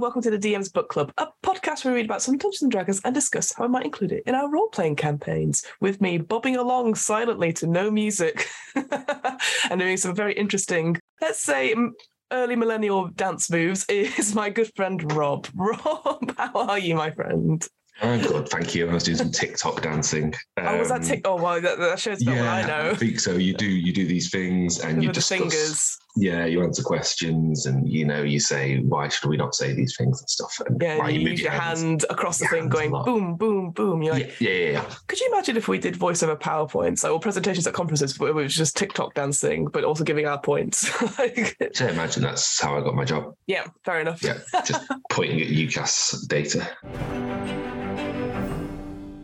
And welcome to the DM's Book Club, a podcast where we read about some Dungeons and Dragons and discuss how we might include it in our role-playing campaigns. With me bobbing along silently to no music and doing some very interesting, let's say, early millennial dance moves is my good friend Rob. Rob, how are you, my friend? I'm good, thank you. I was doing some TikTok dancing. oh, was that Um, tick? Oh, well, that, that shows not Yeah, what I know. I think so. You do you do these things and you the discuss. fingers. Yeah, you answer questions and you know you say why should we not say these things and stuff. And Yeah, you move use your hands. hand across the thing going boom, boom, boom. You're like, Yeah, yeah, yeah, yeah. Could you imagine if we did voiceover PowerPoints or presentations at conferences where it was just TikTok dancing, but also giving our points? like, So imagine that's how I got my job. yeah, fair enough. Yeah, just pointing at UCAS data.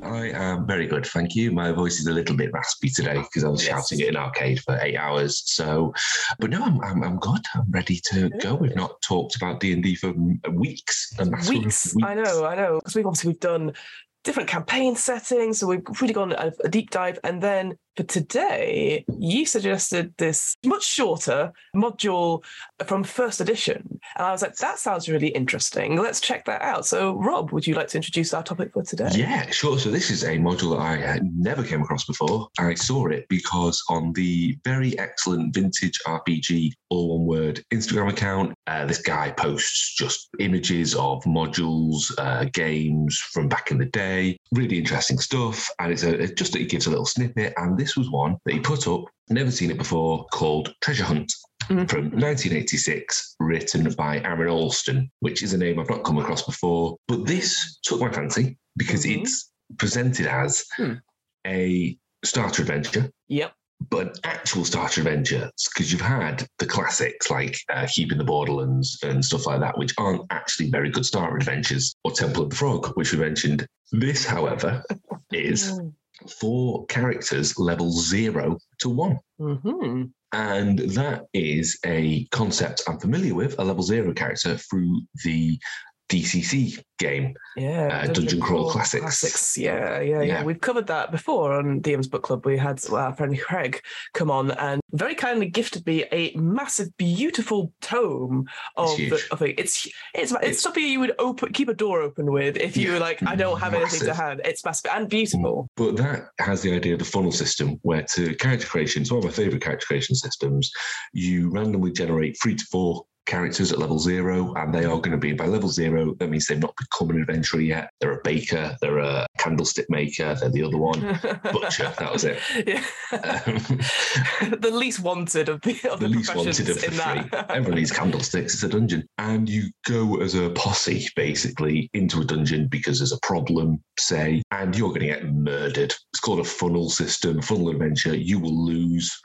I am very good, thank you. My voice is a little bit raspy today because I was Yes. shouting at an arcade for eight hours. So, but no, I'm I'm, I'm good. I'm ready to go. We've not talked about D and D for weeks. A massive Weeks. I know, I know. Because we've obviously we've done different campaign settings, so we've really gone a, a deep dive. And then for today, you suggested this much shorter module from first edition, and I was like, that sounds really interesting. Let's check that out. So, Rob, would you like to introduce our topic for today? Yeah, sure. So this is a module that I had never came across before. I saw it because on the very excellent Vintage RPG, all one word Instagram account, uh, this guy posts just images of modules, uh, games from back in the day. Really interesting stuff, and it's a just that he gives a little snippet. And this was one that he put up. Never seen it before. Called Treasure Hunt Mhm. from 1986, written by Aaron Alston, which is a name I've not come across before. But this took my fancy because Mhm. it's presented as Hmm. a starter adventure, Yep. but an actual starter adventure because you've had the classics like uh, Keep on the Borderlands and stuff like that, which aren't actually very good starter adventures, or Temple of the Frog, which we mentioned. This, however, is Mm. For characters level zero to one. Mm-hmm. And that is a concept I'm familiar with, a level zero character through the DCC game. Yeah, Uh, Dungeon Crawl Classics. Yeah, yeah, yeah, Yeah. We've covered that before on DM's Book Club. We had our friend Craig come on and very kindly gifted me a massive, beautiful tome of It's the, of it. It's it's it's something you would open keep a door open with if you were like, I don't have anything to hand. It's massive and beautiful. But that has the idea of the funnel system, where to character creation, it's one of my favorite character creation systems, you randomly generate three to four characters at level zero, and they are going to be by level zero. That means they've not become an adventurer yet. They're a baker, they're a candlestick maker, they're the other one. Butcher, that was it. Yeah. Um, the least wanted of the of the the, least wanted of the three. Everyone needs candlesticks. It's a dungeon. And you go as a posse, basically, into a dungeon because there's a problem, say, and you're going to get murdered. It's called a funnel system, funnel adventure. You will lose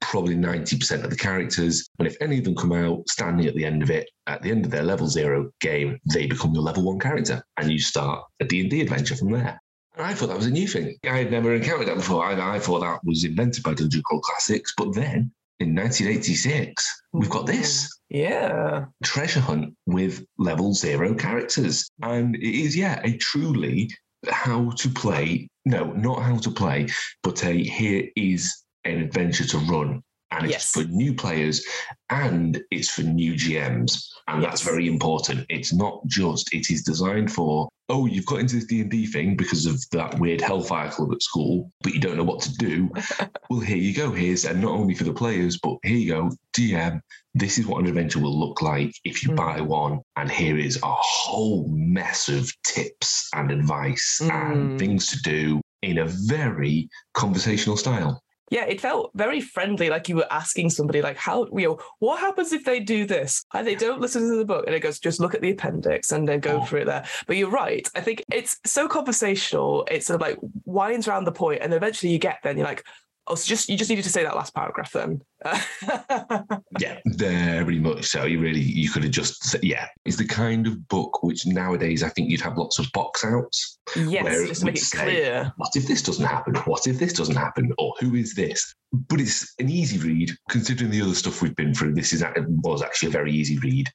probably 90% of the characters. And if any of them come out standing at the end of it, at the end of their level zero game, they become your level one character. And you start a D&D adventure from there. And I thought that was a new thing. I had never encountered that before. I, I thought that was invented by Dungeon Crawl Classics. But then in 1986, we've got this mm, Yeah. treasure hunt with level zero characters. And it is, yeah, a truly how to play. No, not how to play, but a here is an adventure to run. And it's Yes. for new players and it's for new GMs. And that's very important. It's not just, it is designed for, oh, you've got into this D&D thing because of that weird Hellfire Club at school, but you don't know what to do. well, here you go. Here's, and not only for the players, but here you go, DM, this is what an adventure will look like if you Mm. buy one. And here is a whole mess of tips and advice Mm. and things to do in a very conversational style. Yeah, it felt very friendly, like you were asking somebody, like, how, you know, what happens if they do this and they don't listen to the book? And it goes, just look at the appendix and then go Oh. through it there. But you're right. I think it's so conversational. It sort of like winds around the point, and eventually you get there, and you're like, oh, so just you just needed to say that last paragraph then. Yeah, very much so. You really, you could have just said, yeah. It's the kind of book which nowadays I think you'd have lots of box outs. yes, Where it just to make would it say- clear. What if this doesn't happen? What if this doesn't happen? Or who is this? But it's an easy read, considering the other stuff we've been through. This is was actually a very easy read.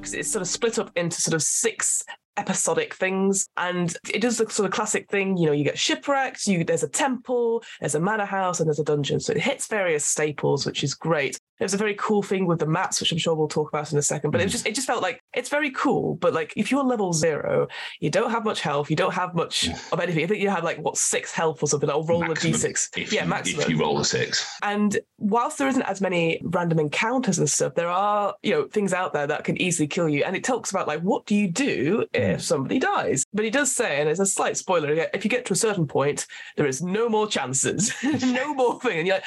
because it's sort of split up into sort of six episodic things. And it does the sort of classic thing you know you get shipwrecked you there's a temple there's a manor house and there's a dungeon. So it hits various staples which is great There's a very cool thing with the mats, which I'm sure we'll talk about in a second. But it Mm. just it just felt like it's very cool. But like if you're level zero, you don't have much health, you don't have much of anything. I think you have like what six health or something. I'll roll Maximum, a d6. If yeah, you, maximum. If you roll a six, And whilst there isn't as many random encounters and stuff, there are, you know, things out there that can easily kill you. And it talks about like what do you do if Mm. somebody dies? But he does say, and it's a slight spoiler, if you get to a certain point, there is no more chances, no more thing. And you're like,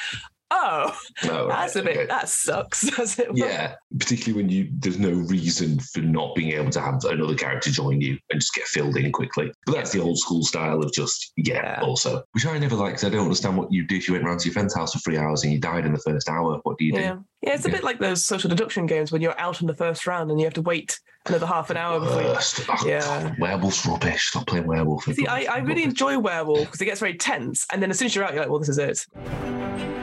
oh, no, that's a bit okay. that sucks. As it were. Yeah, particularly when you there's no reason for not being able to have another character join you and just get filled in quickly. But that's the old school style of just yeah. Yeah. Also, which I never liked. I don't understand what you do if you went round to your friend's house for three hours and you died in the first hour. What do you do? Yeah. Yeah, it's a Yeah. bit like those social deduction games when you're out in the first round and you have to wait another half an hour before you. Oh, Yeah. Werewolf's rubbish. Stop playing werewolf. See, I, I really enjoy Werewolf because it gets very tense, and then as soon as you're out, you're like, well, this is it.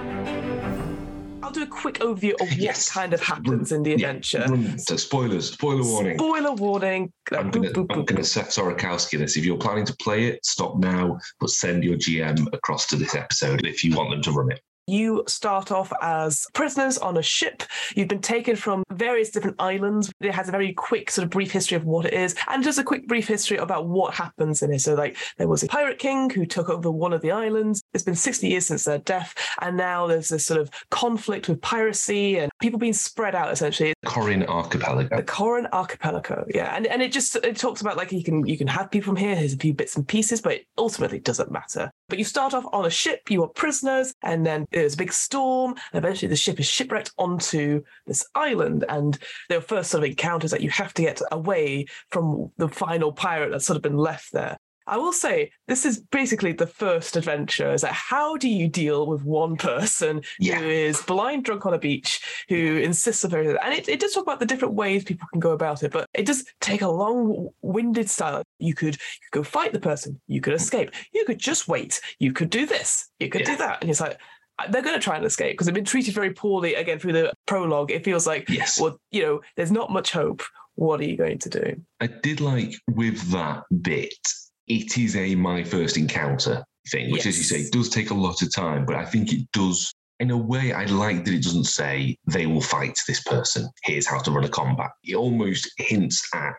I'll do a quick overview of what Yes. kind of happens in the adventure. Run- So spoilers. Spoiler warning. Spoiler warning. I'm gonna, boop, I'm boop, gonna boop. set Sorakowski this. If you're planning to play it, stop now, but send your GM across to this episode if you want them to run it. You start off as prisoners on a ship. You've been taken from various different islands. It has a very quick, sort of brief history of what it is, and just a quick, brief history about what happens in it. So, like, there was a pirate king who took over one of the islands. It's been 60 years since their death, and now there's this sort of conflict with piracy and people being spread out. Essentially, Corin Archipelago. the Corin Archipelago, yeah, and and it just it talks about like you can you can have people from here. Here's a few bits and pieces, but it ultimately doesn't matter. But you start off on a ship. You are prisoners, and then there's a big storm. And eventually, the ship is shipwrecked onto this island, and there are first sort of encounters that you have to get away from the final pirate that's sort of been left there. I will say this is basically the first adventure. Is that how do you deal with one person Yeah. who is blind drunk on a beach who insists on everything? And it, it does talk about the different ways people can go about it, but it does take a long-winded style. You could, you could go fight the person, you could escape, you could just wait, you could do this, you could do that, and it's like they're going to try and escape because they've been treated very poorly again through the prologue. It feels like Yes. well, you know, there's not much hope. What are you going to do? I did like with that bit, it is a my first encounter thing, which, as you say, does take a lot of time, but I think it does. In a way, I like that it doesn't say they will fight this person. Here's how to run a combat. It almost hints at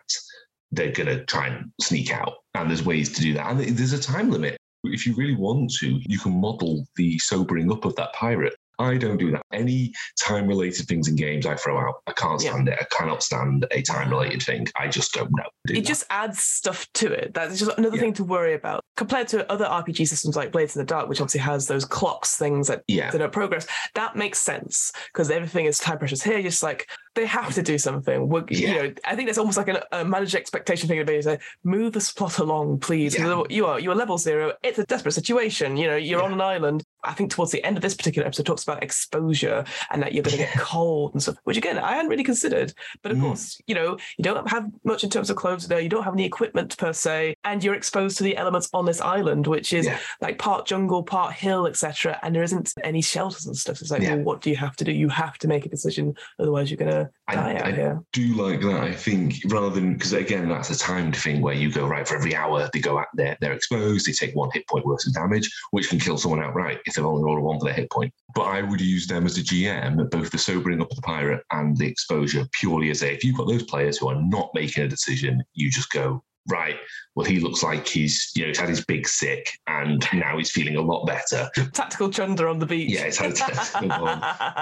they're going to try and sneak out, and there's ways to do that. And there's a time limit. If you really want to, you can model the sobering up of that pirate. I don't do that. Any time related things in games, I throw out. I can't Yeah. stand it. I cannot stand a time related thing. I just don't know. Do it that. just adds stuff to it. That's just another Yeah. thing to worry about compared to other RPG systems like Blades in the Dark, which obviously has those clocks things that yeah. denote progress. That makes sense because everything is time pressures here. Just like they have to do something. We're, Yeah. You know, I think that's almost like an, a managed expectation thing. To be say, move the plot along, please. Yeah. You are you are level zero. It's a desperate situation. You know, you're Yeah. on an island. I think towards the end of this particular episode talks about exposure and that you're going to get cold and stuff, which again I hadn't really considered. But of Mm. course, you know, you don't have much in terms of clothes there. You don't have any equipment per se, and you're exposed to the elements on this island, which is Yeah. like part jungle, part hill, etc. And there isn't any shelters and stuff. So It's like, well, what do you have to do? You have to make a decision, otherwise you're gonna I- die out I- here. do like that. I think rather than because again that's a timed thing where you go right for every hour they go out there, they're exposed, they take one hit point worth of damage, which can kill someone outright if they've only rolled a one for their hit point. But I would use them as a GM, both the sobering up of the pirate and the exposure, purely as a if you've got those players who are not making a decision, you just go right. Well, he looks like he's you know he's had his big sick and now he's feeling a lot better. Tactical chunder on the beach. Yeah, he's had a tactical one.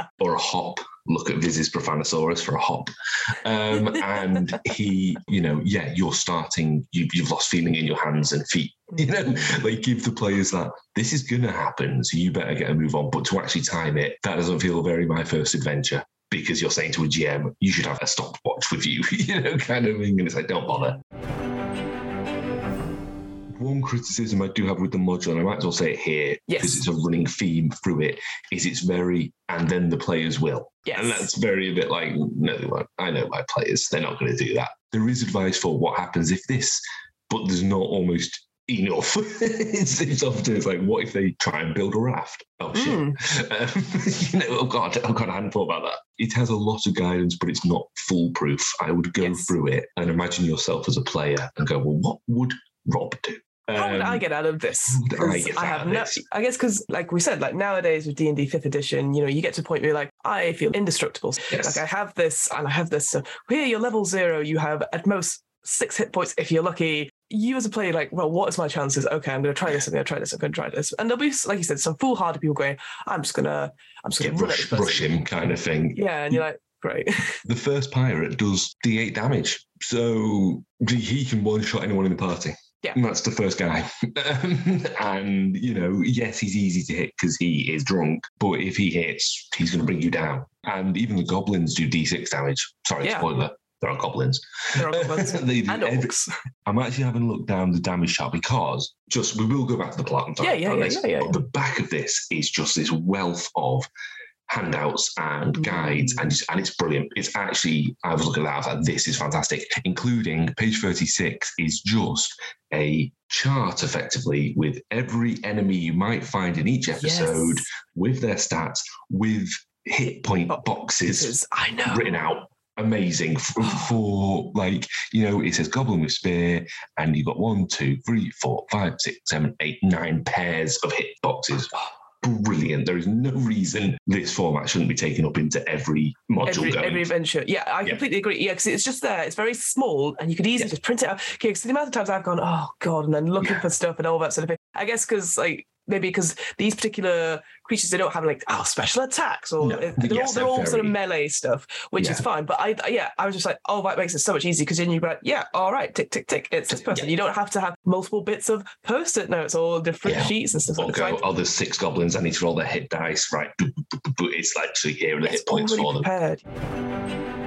or a hop. Look at Viz's Profanosaurus for a hop. Um, and he, you know, yeah, you're starting, you, you've lost feeling in your hands and feet. You know, like give the players that this is going to happen, so you better get a move on. But to actually time it, that doesn't feel very my first adventure because you're saying to a GM, you should have a stopwatch with you, you know, kind of thing. And it's like, don't bother. One criticism I do have with the module, and I might as well say it here because Yes. it's a running theme through it, is it's very, and then the players will. yes. And that's very a bit like, no, they won't. I know my players, they're not going to do that. There is advice for what happens if this, but there's not almost enough. it's, it's often it's like, what if they try and build a raft? Oh shit. Mm. Um, you know, oh god, oh god, I hadn't thought about that. It has a lot of guidance, but it's not foolproof. I would go Yes. through it and imagine yourself as a player and go, well, what would Rob do? How would I Um, get out of this? I I have no. this? I guess because, like we said, like nowadays with D and D Fifth Edition, you know, you get to a point where you're like, I feel indestructible. Yes. Like I have this and I have this. So here, you're level zero. You have at most six hit points if you're lucky. You as a player, like, well, what is my chances? Okay, I'm going to try this. I'm going to try this. I'm going to try this. And there'll be, like you said, some foolhardy people going, I'm just gonna, I'm just gonna run rush, rush him kind of thing. Yeah, and you're like, great. The first pirate does D8 damage. So he can one shot anyone in the party. Yeah. And that's the first guy. Um, and, you know, yes, he's easy to hit because he is drunk, but if he hits, he's going to bring you down. And even the goblins do D6 damage. Sorry, Yeah. spoiler. There are goblins. There are goblins. They do and every- orcs. I'm actually having a look down the damage chart because just we will go back to the plot. and talk Yeah, yeah, about yeah, this, yeah, yeah, but The back of this is just this wealth of handouts and guides, and mm. it's, and it's brilliant. It's actually I was looking at that, like, this is fantastic. Including page 36 is just a chart effectively with every enemy you might find in each episode, Yes. with their stats, with hit point Oh, boxes I know. written out amazing for, for like you know it says goblin with spear and you've got one two three four five six seven eight nine pairs of hit boxes oh, brilliant there is no reason this format shouldn't be taken up into every module every, going every adventure. Yeah, I Yeah. completely agree. Yeah, because it's just there. It's very small, and you could easily Yeah. just print it out. Okay, because the amount of times I've gone, oh god, and then looking Yeah. for stuff and all that sort of thing. I guess because like maybe because these particular creatures they don't have like oh special attacks or No. they're all Yes, they're they're all sort of melee stuff, which is fine. But I yeah, I was just like, oh, that makes it so much easier because then you go, like, yeah, all right, tick tick tick, it's this person. Yeah. You don't have to have multiple bits of post-it notes or different Yeah. sheets and stuff. or like that. go oh there's six goblins I need to roll their hit dice right it's actually here are the it's hit points for them prepared.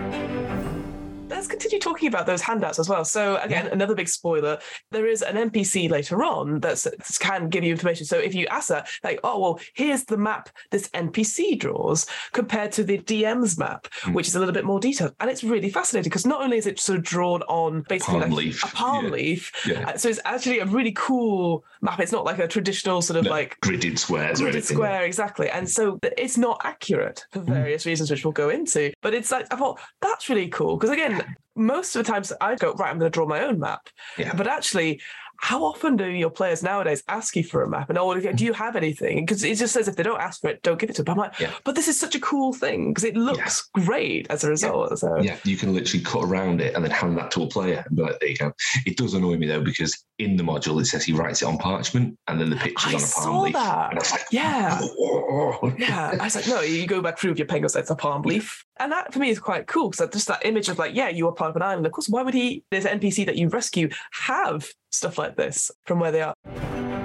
Let's continue talking about those handouts as well. So again, another big spoiler: there is an NPC later on that can give you information. So if you ask that, like, oh well, here's the map this NPC draws compared to the DM's map, Hmm. which is a little bit more detailed, and it's really fascinating because not only is it sort of drawn on basically Palm like leaf. a palm Yeah. leaf, yeah uh, so it's actually a really cool map. It's not like a traditional sort of No, like gridded squares or gridded anything square exactly and so it's not accurate for Mm. various reasons which we'll go into but it's like i thought that's really cool because again most of the times i go right i'm going to draw my own map Yeah. but actually how often do your players nowadays ask you for a map and oh do mm. you have anything because it just says if they don't ask for it don't give it to them i'm like Yeah. but this is such a cool thing because it looks great as a result so Yeah, you can literally cut around it and then hand that to a player and be like, there you go. It does annoy me though, because in the module it says he writes it on parchment and then the picture's I on a palm leaf. that. And I was like, yeah "Oh." Yeah, I was like, no, you go back through with your pen, goes, it's a palm leaf. And that for me is quite cool because just that image of like, yeah, you are part of an island. Of course, why would he, there's an NPC that you rescue, have stuff like this from where they are?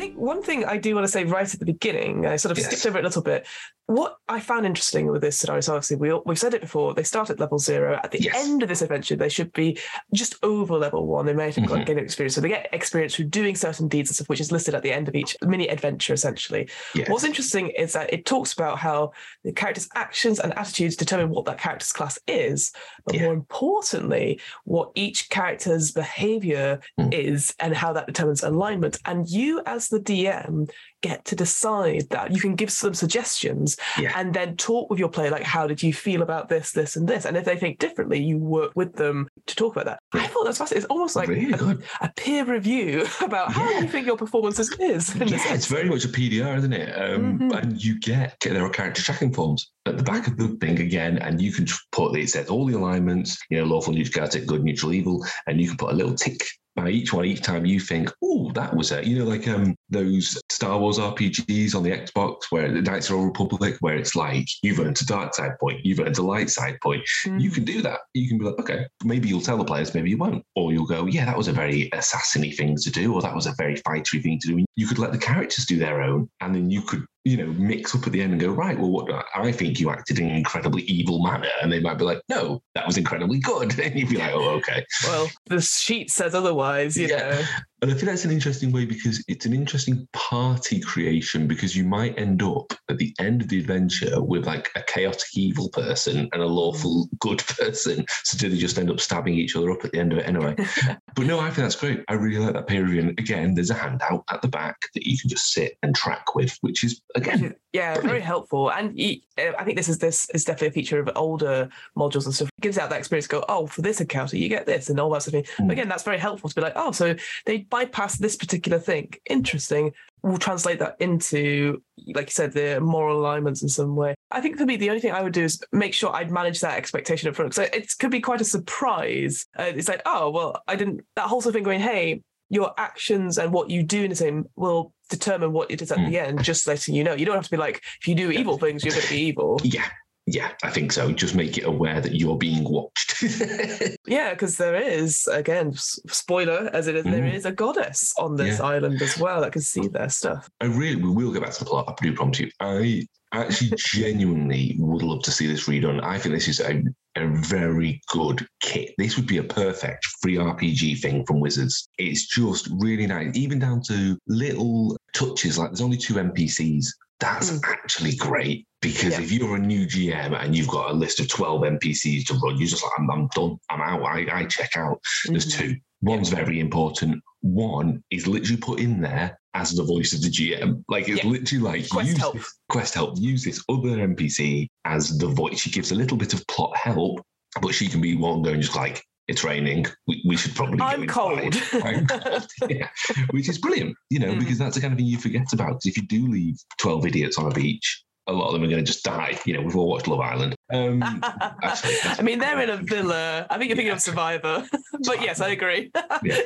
I think one thing I do want to say right at the beginning, I sort of Yes. skipped over it a little bit. What I found interesting with this scenario, so obviously we, all- we've said it before, they start at level zero. At the Yes. end of this adventure, they should be just over level one. They may have got Mhm. gained experience. So they get experience through doing certain deeds and stuff, which is listed at the end of each mini adventure, essentially. Yes. What's interesting is that it talks about how the character's actions and attitudes determine what that character's class is, but Yeah. more importantly, what each character's behavior Mm. is and how that determines alignment. And you, as the DM, get to decide that. You can give some suggestions Yeah. and then talk with your player, like, how did you feel about this, this, and this? And if they think differently, you work with them to talk about that. I thought that's fascinating. It's almost like really a, a peer review about how Yeah. you think your performance is. Yeah, it's very much a PDR, isn't it? Um, Mhm. And you get there are character tracking forms at the back of the thing again, and you can put it says all the alignments, you know, lawful, neutral, chaotic, good, neutral, evil, and you can put a little tick by each one each time you think, oh, that was it. You know, like um those Star Wars RPGs on the Xbox where the Knights of the Republic, where it's like you've earned a dark side point, you've earned a light side point. You Mm. can do that. You can be like, okay, maybe you'll tell the players, maybe you won't. Or you'll go, yeah, that was a very assassiny thing to do, or that was a very fightery thing to do. You could let the characters do their own, and then you could, you know, mix up at the end and go, right, well, what I think you acted in an incredibly evil manner. And they might be like, no, that was incredibly good. And you'd be like, oh, okay. well, the sheet says otherwise, you Yeah. know. And I think that's an interesting way because it's an interesting party creation because you might end up at the end of the adventure with like a chaotic evil person and a lawful good person. So do they just end up stabbing each other up at the end of it anyway? but no, I think that's great. I really like that peer review. And again, there's a handout at the back that you can just sit and track with, which is again yeah, Brilliant. very helpful. And you, uh, I think this is this is definitely a feature of older modules and stuff. It gives out that experience. Go, oh, for this encounter, you get this, and all that sort of thing. Mm. But again, that's very helpful to be like, oh, so they bypass this particular thing. Interesting. We'll translate that into, like you said, the moral alignments in some way. I think for me, the only thing I would do is make sure I'd manage that expectation up front. So it could be quite a surprise. Uh, it's like, oh, well, I didn't. That whole sort of thing going, hey, your actions and what you do in the same will determine what it is at Mm. the end, just letting you know. You don't have to be like, if you do evil things, you're going to be evil. yeah. Yeah, I think so. Just make it aware that you're being watched. Yeah, because there is, again, spoiler as it is, there Mm. is a goddess on this Yeah. island as well that can see their stuff. I really, we will get back to the plot. I do promise you. I actually genuinely would love to see this redone. I think this is a, a very good kit. This would be a perfect free RPG thing from Wizards. It's just really nice, even down to little touches. Like there's only two NPCs. That's Mm. actually great because Yeah. if you're a new GM and you've got a list of 12 NPCs to run, you're just like, I'm, I'm done. I'm out. I, I check out. There's Mhm. two. One's very important. One is literally put in there as the voice of the GM. Like it's Yeah. literally like Quest use help. this- quest help. Use this other NPC as the voice. She gives a little bit of plot help, but she can be one going just like it's raining. We, we should probably. I'm cold. I'm cold. yeah. Which is brilliant, you know, Mhm. because that's the kind of thing you forget about. if you do leave twelve idiots on a beach, a lot of them are going to just die. You know, we've all watched Love Island. Um, actually, I mean, they're in a villa. I think you're thinking of Survivor. but yes, I agree. yeah,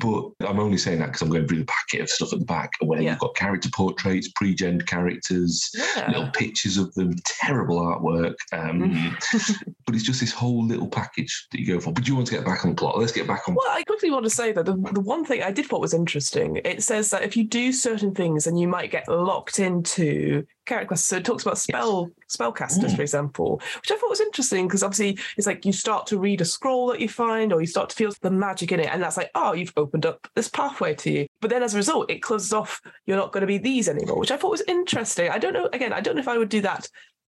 But I'm only saying that because I'm going through the packet of stuff at the back where Yeah. you've got character portraits, pre-gen characters, little pictures of them, terrible artwork. Um, but it's just this whole little package that you go for. But do you want to get back on the plot? Let's get back on. Well, I quickly want to say that the, the one thing I did thought was interesting, it says that if you do certain things, and you might get locked into character. So it talks about spell spellcasters, Mm. for example, which I thought was interesting because obviously it's like you start to read a scroll that you find, or you start to feel the magic in it, and that's like, oh, you've opened up this pathway to you. But then as a result, it closes off. You're not going to be these anymore, which I thought was interesting. I don't know. Again, I don't know if I would do that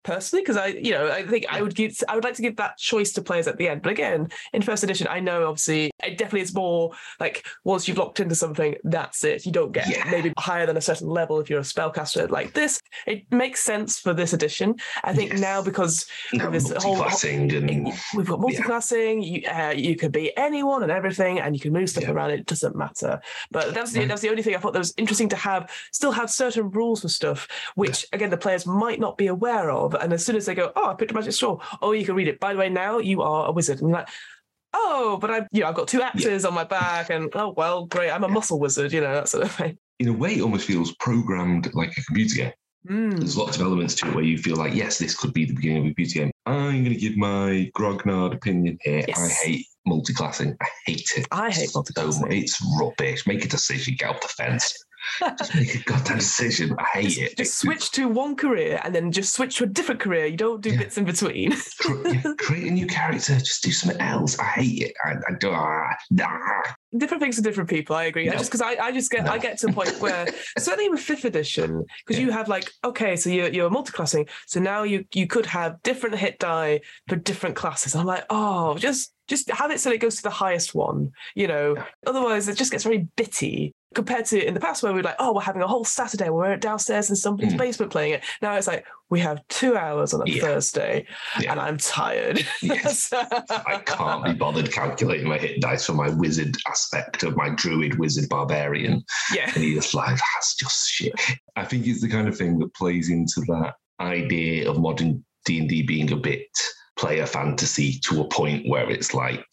personally because I, you know, I think I would give, I would like to give that choice to players at the end. But again, in first edition, I know obviously it definitely is more like once you've locked into something, that's it. You don't get Yeah. maybe higher than a certain level if you're a spellcaster like this. It makes sense for this edition. I think Yes. now because No, this whole- and we've got Yeah. multi-classing, you, uh, you could be anyone and everything, and you can move stuff Yeah. around. It doesn't matter. But that's the that's the only thing I thought that was interesting to have. Still have certain rules for stuff, which again the players might not be aware of. And as soon as they go, oh, I picked a magic scroll. Oh, you can read it. By the way, now you are a wizard. And you're like, oh, but I, you know, I've got two actors on my back, and oh well, great, I'm a muscle wizard. You know that sort of thing. in a way, it almost feels programmed like a computer game. Mm. There's lots of elements to it where you feel like, yes, this could be the beginning of a computer game. I'm going to give my grognard opinion here. Yes. I hate multi-classing. I hate it. I hate so It's rubbish. Make a decision. Get off the fence. Just make a goddamn decision. I hate Just, it. just switch to one career and then just switch to a different career. You don't do Yeah. bits in between. Yeah, create a new character. Just do something else. I hate it. I, I do. Ah, ah. Different things for different people. I agree. I No. just because I, I just get No. I get to a point where certainly with fifth edition because Yeah. you have like okay, so you're you're multi-classing, so now you you could have different hit die for different classes. I'm like, oh, just just have it so it goes to the highest one. You know, Yeah. otherwise it just gets very bitty. Compared to in the past where we're like, oh, we're having a whole Saturday where we're downstairs in somebody's Mm. basement playing it. Now it's like we have two hours on a Yeah. Thursday, Yeah. and I'm tired. Yes. I can't be bothered calculating my hit dice for my wizard aspect of my druid wizard barbarian. yeah. And he's like, that's just shit. I think it's the kind of thing that plays into that idea of modern D&D being a bit player fantasy to a point where it's like,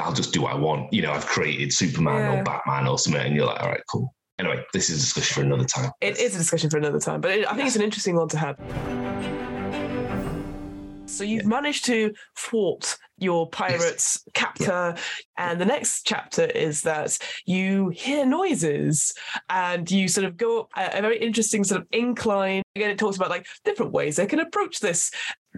I'll just do what I want. You know, I've created Superman Yeah. or Batman or something, and you're like, all right, cool. Anyway, this is a discussion for another time. It is a discussion for another time, but it, I think it's an interesting one to have. So you've managed to thwart your pirate's captor. And the next chapter is that you hear noises and you sort of go up a, a very interesting sort of incline. Again, it talks about like different ways they can approach this.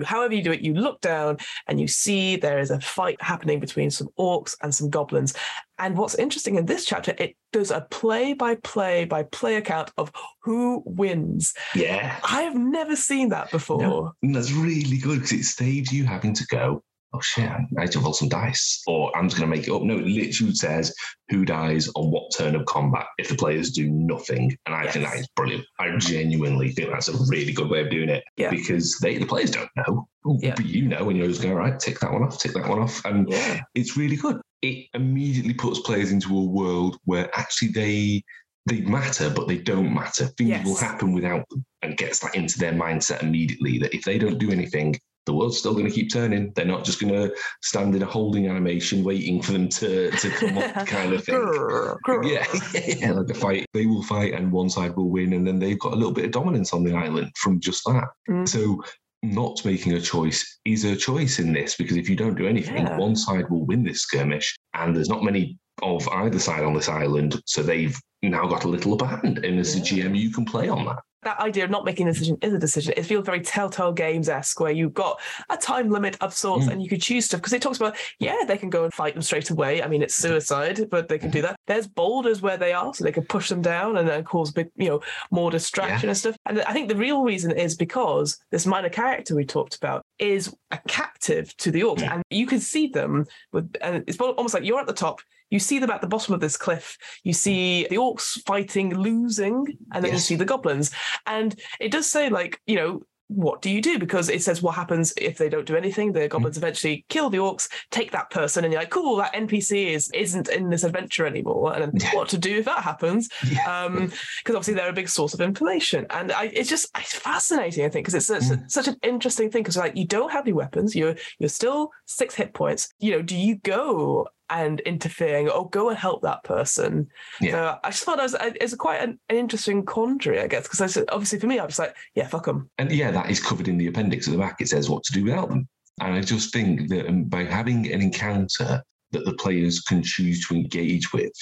However, you do it, you look down and you see there is a fight happening between some orcs and some goblins. And what's interesting in this chapter, it does a play by play by play account of who wins. Yeah. I have never seen that before. No, and that's really good because it saves you having to go, oh shit, I need to roll some dice. Or I'm just going to make it up. No, it literally says who dies on what turn of combat if the players do nothing. And I think that is brilliant. I genuinely think that's a really good way of doing it Yeah. because they, the players don't know. Yeah. But you know, and you're just going, all right, tick that one off, tick that one off. And Yeah. it's really good. It immediately puts players into a world where actually they they matter, but they don't matter. Things Yes. will happen without them and gets that into their mindset immediately that if they don't do anything, the world's still going to keep turning. They're not just going to stand in a holding animation waiting for them to, to come up kind of thing. Grr, grr. Yeah, yeah, like a fight. They will fight and one side will win, and then they've got a little bit of dominance on the island from just that. Mm. So not making a choice is a choice in this because if you don't do anything, Yeah. one side will win this skirmish, and there's not many of either side on this island, so they've now got a little hand. And as a GM, you can play on that. That idea of not making a decision is a decision. It feels very Telltale Games esque, where you've got a time limit of sorts Mm. and you could choose stuff. Because it talks about, yeah, they can go and fight them straight away. I mean, it's suicide, but they can do that. There's boulders where they are, so they can push them down and then cause big, you know, more distraction and stuff. And I think the real reason is because this minor character we talked about is a captive to the orcs, Yeah. and you can see them with, and it's almost like you're at the top. You see them at the bottom of this cliff. You see the orcs fighting, losing, and then you see the goblins. And it does say, like, you know, what do you do? Because it says what happens if they don't do anything. The goblins eventually kill the orcs, take that person, and you're like, cool, that NPC is isn't in this adventure anymore. And Yeah. what to do if that happens? Yeah. Um, because obviously they're a big source of information, and I, it's just it's fascinating. I think because it's such, Mm. such an interesting thing. Because like you don't have any weapons, you're you're still six hit points. You know, do you go and interfering or go and help that person? Yeah. So I just thought it was it's quite an, an interesting quandary, I guess. Because obviously for me, I was like, yeah, fuck them. And yeah, that is covered in the appendix at the back. It says what to do without them. And I just think that um, by having an encounter that the players can choose to engage with,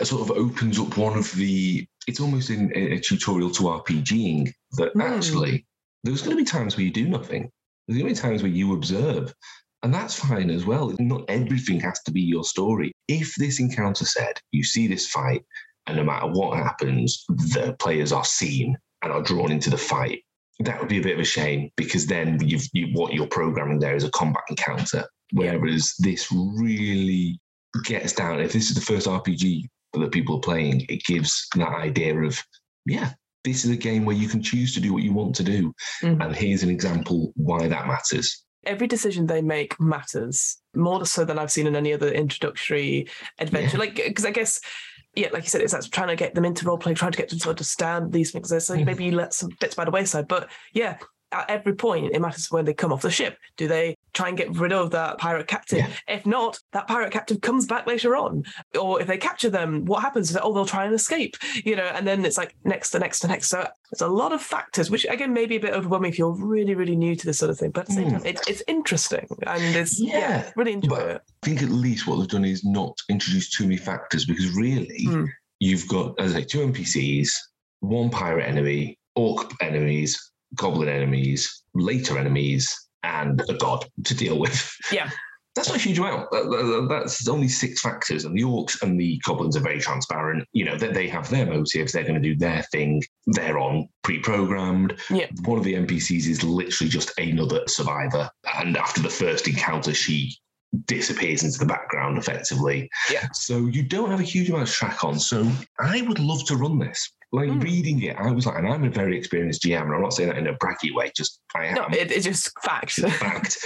it sort of opens up one of the. It's almost in a, a tutorial to RPGing that Hmm. actually there's going to be times where you do nothing. There's going to be times where you observe. And that's fine as well. Not everything has to be your story. If this encounter said you see this fight, and no matter what happens, the players are seen and are drawn into the fight, that would be a bit of a shame because then you've you, what you're programming there is a combat encounter. Whereas this really gets down. If this is the first RPG that people are playing, it gives that idea of yeah, this is a game where you can choose to do what you want to do, Mhm. and here's an example why that matters. Every decision they make matters more so than I've seen in any other introductory adventure. Yeah. Like, because I guess, yeah, like you said, it's that's trying to get them into role play, trying to get them to understand these things. So Mhm. maybe you let some bits by the wayside. But yeah, at every point, it matters when they come off the ship. Do they try and get rid of that pirate captive? Yeah. If not, that pirate captive comes back later on. Or if they capture them, what happens? is that, Oh, they'll try and escape, you know, and then it's like next to next to next. So there's a lot of factors, which again may be a bit overwhelming if you're really, really new to this sort of thing. But at the same Mm. time, it's, it's interesting and it's, yeah, Yeah, really enjoy but- it. I think at least what they've done is not introduce too many factors because really Hmm. you've got as I say two NPCs, one pirate enemy, orc enemies, goblin enemies, later enemies, and a god to deal with. Yeah. That's not a huge amount. That- that- That's only six factors, and the orcs and the goblins are very transparent. You know that they have their motives; they're going to do their thing. They're on pre-programmed. Yeah. One of the NPCs is literally just another survivor, and after the first encounter, she disappears into the background effectively. Yeah. So you don't have a huge amount of track on. So I would love to run this. Like Mm. reading it, I was like, and I'm a very experienced GM, and I'm not saying that in a braggy way, just I am. No, it, it's just fact. It's fact.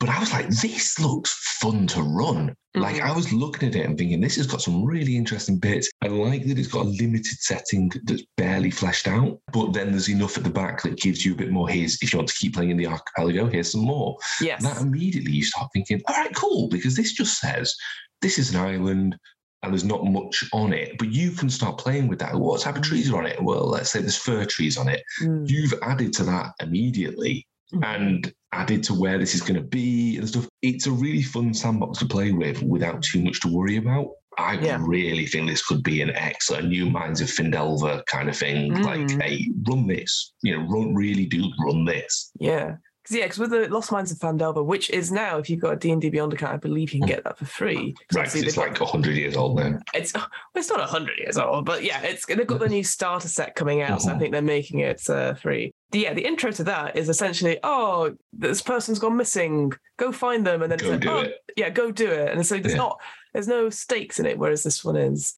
But I was like, this looks fun to run. Like Mhm. I was looking at it and thinking, this has got some really interesting bits. I like that it's got a limited setting that's barely fleshed out, but then there's enough at the back that gives you a bit more. Here's if you want to keep playing in the archipelago, here's some more. yes. That immediately you start thinking, all right, cool, because this just says this is an island and there's not much on it, but you can start playing with that. What type of trees are on it? Well, let's say there's fir trees on it. Mm. You've added to that immediately Mhm. and added to where this is going to be and stuff. It's a really fun sandbox to play with without too much to worry about. I Yeah. really think this could be an excellent new Mines of Phandelver kind of thing. Mm. Like, hey, run this. You know, run really do run this. Yeah. Cause yeah, because with the Lost Mines of Phandelver, which is now, if you've got a D&D Beyond account, I believe you can get that for free. Right, 'cause it's like hundred years old now. it's well, it's not hundred years old, but yeah, it's they've got the new starter set coming out, so I Mhm. think they're making it uh, free. Yeah, the intro to that is essentially, oh, this person's gone missing, go find them, and then Go it's like, oh, it. yeah, go do it, and so there's Yeah. not, there's no stakes in it, whereas this one is.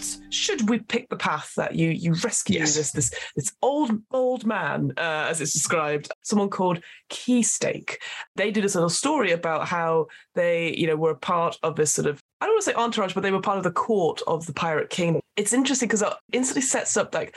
But should we pick the path that you you rescue Yes. this this this old old man, uh, as it's described, someone called Keystake? They did this little story about how they you know were a part of this sort of I don't want to say entourage, but they were part of the court of the pirate king. It's interesting because it instantly sets up like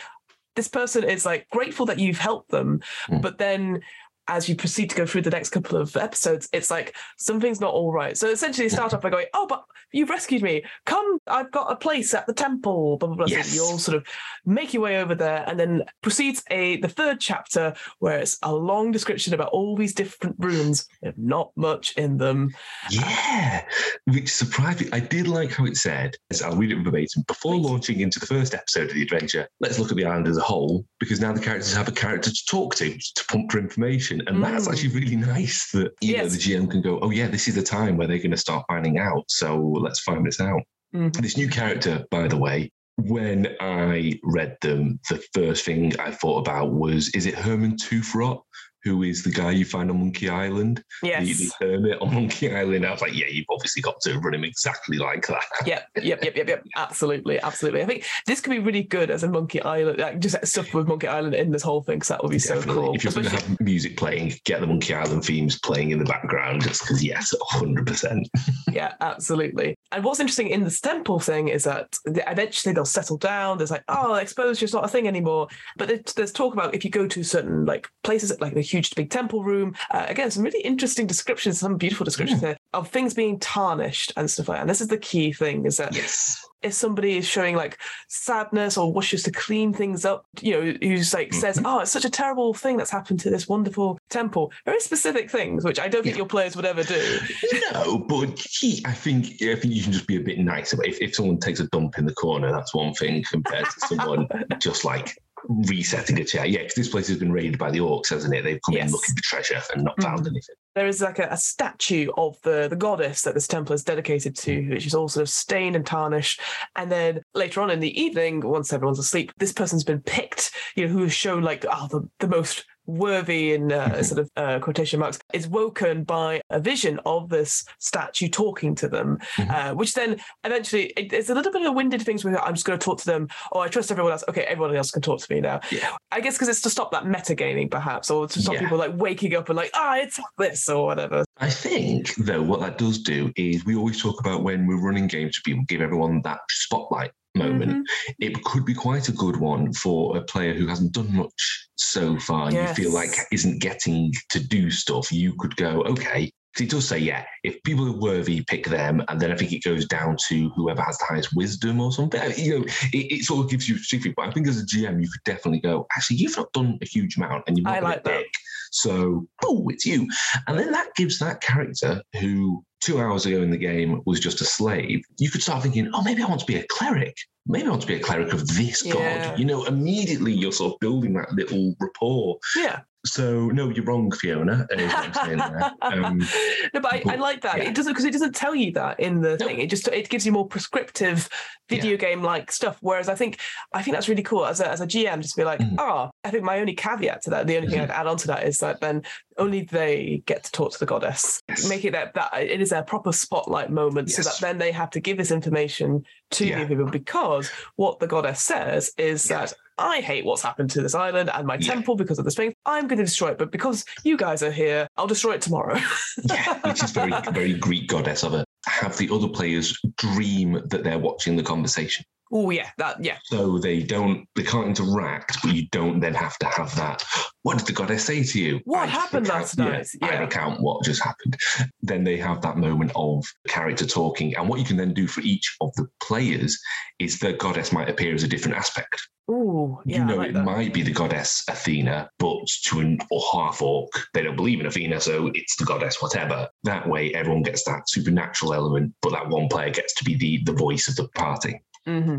this person is like grateful that you've helped them, Mm. but then as you proceed to go through the next couple of episodes, it's like something's not all right. So essentially, you start off by going, "Oh, but you've rescued me. Come, I've got a place at the temple." Blah blah blah. So Yes. you all sort of make your way over there, and then proceeds a the third chapter where it's a long description about all these different rooms. with Not much in them. Yeah, which surprised me. I did like how it said, as I'll read it verbatim, before launching into the first episode of the adventure, let's look at the island as a whole, because now the characters have a character to talk to, to pump for information. And that's Mm. actually really nice that you know the GM can go, oh yeah, this is the time where they're going to start finding out. So let's find this out. Mhm. This new character, by the way, when I read them, the first thing I thought about was, is it Herman Toothrot? Who is the guy you find on Monkey Island? Yes. the, the hermit on Monkey Island. I was like, yeah, you've obviously got to run him exactly like that. Yep, yep, yep, yep, yep. Absolutely, absolutely. I think this could be really good as a Monkey Island, like just stuff with Monkey Island in this whole thing, because that would be so cool. If you're going to have music playing, get the Monkey Island themes playing in the background, just because, yes, 100%. yeah, absolutely. And what's interesting in this temple thing is that eventually they'll settle down. There's like, oh, exposure's not a thing anymore. But there's talk about if you go to certain like places, like the huge big temple room. Uh, again, some really interesting descriptions, some beautiful descriptions there of things being tarnished and stuff like that. And this is the key thing: is that Yes. If somebody is showing like sadness or wishes to clean things up, you know, who's like says, Mm-hmm. "Oh, it's such a terrible thing that's happened to this wonderful temple." Very specific things, which I don't think Yeah. your players would ever do. No, but he, I think I think you can just be a bit nicer. If, if someone takes a dump in the corner, that's one thing compared to someone just like resetting a chair. Yeah, because this place has been raided by the orcs, hasn't it? They've come Yes. in looking for treasure and not found Mhm. anything. There is like a, a statue of the the goddess that this temple is dedicated to, hmm. which is all sort of stained and tarnished. And then later on in the evening, once everyone's asleep, this person's been picked. You know, who is shown like oh the the most worthy in uh, sort of uh, quotation marks is woken by a vision of this statue talking to them Mhm. uh, which then eventually it, it's a little bit of a winded things where i'm just going to talk to them oh i trust everyone else okay everyone else can talk to me now Yeah. i guess because it's to stop that metagaming perhaps or to stop Yeah. people like waking up and like ah it's this or whatever I think, though, what that does do is we always talk about when we're running games for people, give everyone that spotlight moment. Mm-hmm. It could be quite a good one for a player who hasn't done much so far. You feel like isn't getting to do stuff. You could go, okay. 'Cause It does say, yeah, if people are worthy, pick them. And then I think it goes down to whoever has the highest wisdom or something. You know, it, it sort of gives you specific. But I think as a GM, you could definitely go, actually, you've not done a huge amount and you've not I like that. So, oh, it's you. And then that gives that character who two hours ago in the game was just a slave, you could start thinking, oh, maybe I want to be a cleric. Maybe I want to be a cleric of this Yeah. god. You know, immediately you're sort of building that little rapport. yeah So, no, you're wrong, Fiona. is what I'm saying there. Um, no, but I, I like that. yeah. It doesn't because it doesn't tell you that in the No. thing. It just it gives you more prescriptive video game like stuff. Whereas I think I think that's really cool as a as a GM just be like, Mhm. oh, I think my only caveat to that, the only thing. I'd add on to that is that then only they get to talk to the goddess. Yes. Make it that that it is a proper spotlight moment, so that then they have to give this information to Yeah. new people because what the goddess says is Yeah. that I hate what's happened to this island and my Yeah. temple because of this thing. I'm going to destroy it, but because you guys are here, I'll destroy it tomorrow. yeah, which is very, very Greek goddess of it. Have the other players dream that they're watching the conversation. Oh yeah, that yeah. So they don't, they can't interact, but you don't then have to have that. What did the goddess say to you? What I happened recount- last night? Yeah, I Yeah. recount what just happened. Then they have that moment of character talking. And what you can then do for each of the players is the goddess might appear as a different aspect. Ooh, yeah, you know, like it that. might be the goddess Athena, but to an or half orc, they don't believe in Athena, so it's the goddess, whatever. That way, everyone gets that supernatural element, but that one player gets to be the the voice of the party. Hmm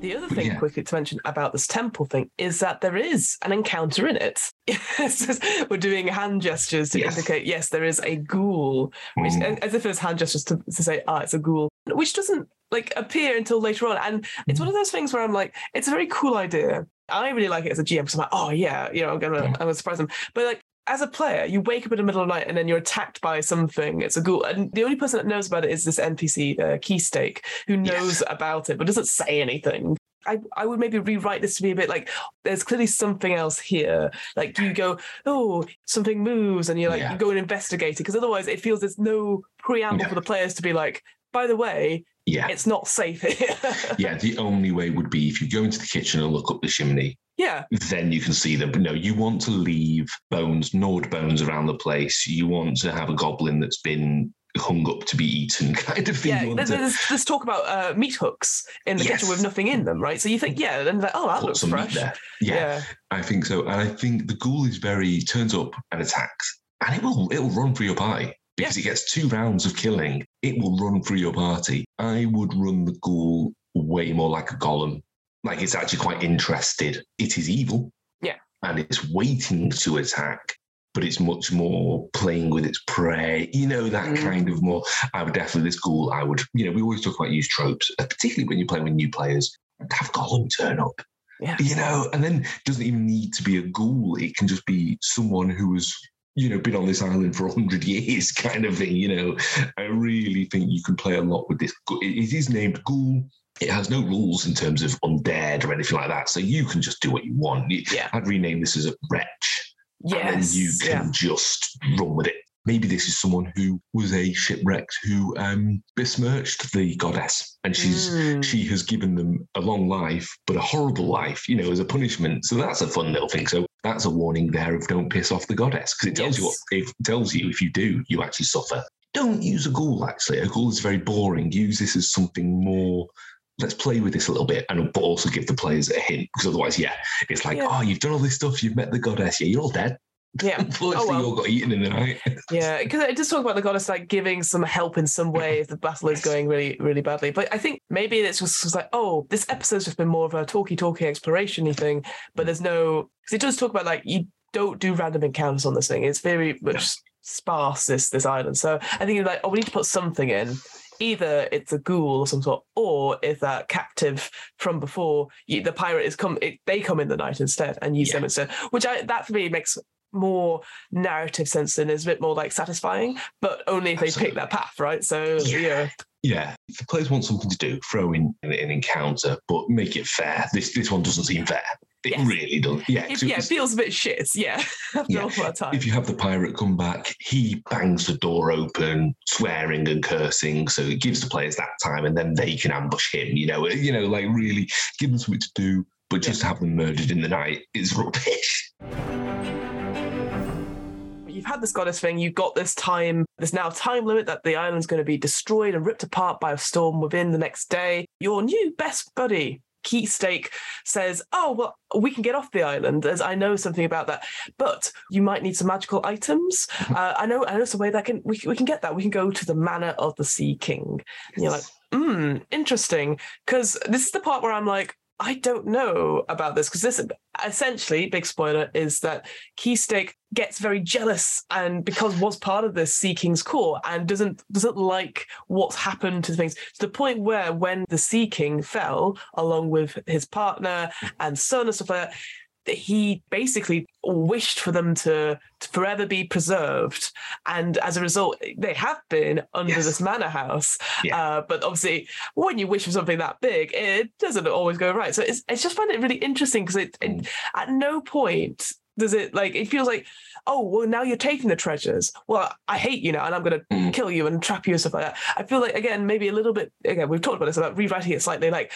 The other thing, Yeah. quickly to mention about this temple thing, is that there is an encounter in it. We're doing hand gestures to Yes. indicate, yes, there is a ghoul, which, Mm. as if it's hand gestures to, to say, ah, it's a ghoul, which doesn't like appear until later on. And it's one of those things where I'm like, it's a very cool idea. I really like it as a GM because I'm like, oh yeah, you know, I'm gonna, Yeah. I'm gonna surprise them. But like as a player, you wake up in the middle of the night and then you're attacked by something. It's a ghoul, and the only person that knows about it is this NPC, uh, Keystake, who knows Yes. about it but doesn't say anything. I, I would maybe rewrite this to be a bit like there's clearly something else here. Like you go, oh, something moves, and you're like Yeah. you go and investigate it because otherwise it feels there's no preamble Yeah. for the players to be like, by the way, Yeah. it's not safe here. Yeah, the only way would be if you go into the kitchen and look up the chimney, yeah, then you can see them. But no, you want to leave bones, gnawed bones around the place. You want to have a goblin that's been hung up to be eaten, kind of thing. yeah. There's, to there's, there's talk about uh, meat hooks in the kitchen with nothing in them, right? So you think, yeah, then like, oh, that put looks some meat fresh. there. Yeah, I think so. And I think the ghoul is very turns up and attacks, and it will it'll run through your party because it gets two rounds of killing. It will run through your party. I would run the ghoul way more like a Gollum. Like it's actually quite interested. It is evil. Yeah. And it's waiting to attack, but it's much more playing with its prey. You know, that Mm. kind of more. I would definitely this ghoul, I would, you know, we always talk about use tropes, uh, particularly when you're playing with new players. Have Gollum turn up Yeah. you know, and then doesn't even need to be a ghoul. It can just be someone who has, you know, been on this island for a hundred years, kind of thing. You know, I really think you can play a lot with this. It is named Ghoul. It has no rules in terms of undead or anything like that, so you can just do what you want. Yeah. I'd rename this as a wretch, and then you can yeah. just run with it. Maybe this is someone who was a shipwrecked who um, besmirched the goddess, and she's Mm. she has given them a long life, but a horrible life, you know, as a punishment. So that's a fun little thing. So that's a warning there of don't piss off the goddess because it tells you what it tells you if you do, you actually suffer. Don't use a ghoul. Actually, a ghoul is very boring. Use this as something more. Let's play with this a little bit, and but also give the players a hint because otherwise, yeah, it's like, Yeah. oh, you've done all this stuff, you've met the goddess, yeah, you're all dead. Yeah. Unfortunately, Oh, well. you all got eaten in the night. Yeah, because it does talk about the goddess like giving some help in some way if the battle is going really, really badly. But I think maybe it's just, just like, oh, this episode's just been more of a talky, talky exploration thing. But there's no, because it does talk about like you don't do random encounters on this thing. It's very much sparse this this island. So I think like, oh, we need to put something in. Either it's a ghoul or some sort, or if that captive from before, you, the pirate is come, it, they come in the night instead and use Yeah. them instead. Which I that for me makes more narrative sense and is a bit more like satisfying, but only if they pick that path, right? So Yeah. yeah, Yeah, if the players want something to do, throw in an, an encounter, but make it fair. This this one doesn't seem fair. It Yes. really does. Yeah, it yeah, it was- feels a bit shit. Yeah, after Yeah. all that time. if you have the pirate come back, he bangs the door open, swearing and cursing. So it gives the players that time, and then they can ambush him. You know, you know, like really give them something to do. But just have them murdered in the night is rubbish. You've had this goddess thing. You've got this time. There's now a time limit that the island's going to be destroyed and ripped apart by a storm within the next day. Your new best buddy. Keystake says, Oh, well, we can get off the island as I know something about that, but you might need some magical items. Uh, I know, I know some way that can we, we can get that. We can go to the Manor of the Sea King. And you're like, hmm, interesting. Because this is the part where I'm like, I don't know about this because this essentially, big spoiler, is that Keystake gets very jealous and because was part of this Sea King's core and doesn't doesn't like what's happened to things to the point where when the Sea King fell along with his partner and son and stuff like that, that he basically wished for them to, to forever be preserved and as a result they have been under Yes. this manor house Yeah. uh, but obviously when you wish for something that big it doesn't always go right so it's, it's just find it really interesting because it, it Mm. at no point does it like it feels like oh well now you're taking the treasures well i hate you now and i'm going to Mm. kill you and trap you and stuff like that i feel like again maybe a little bit again we've talked about this about rewriting it slightly like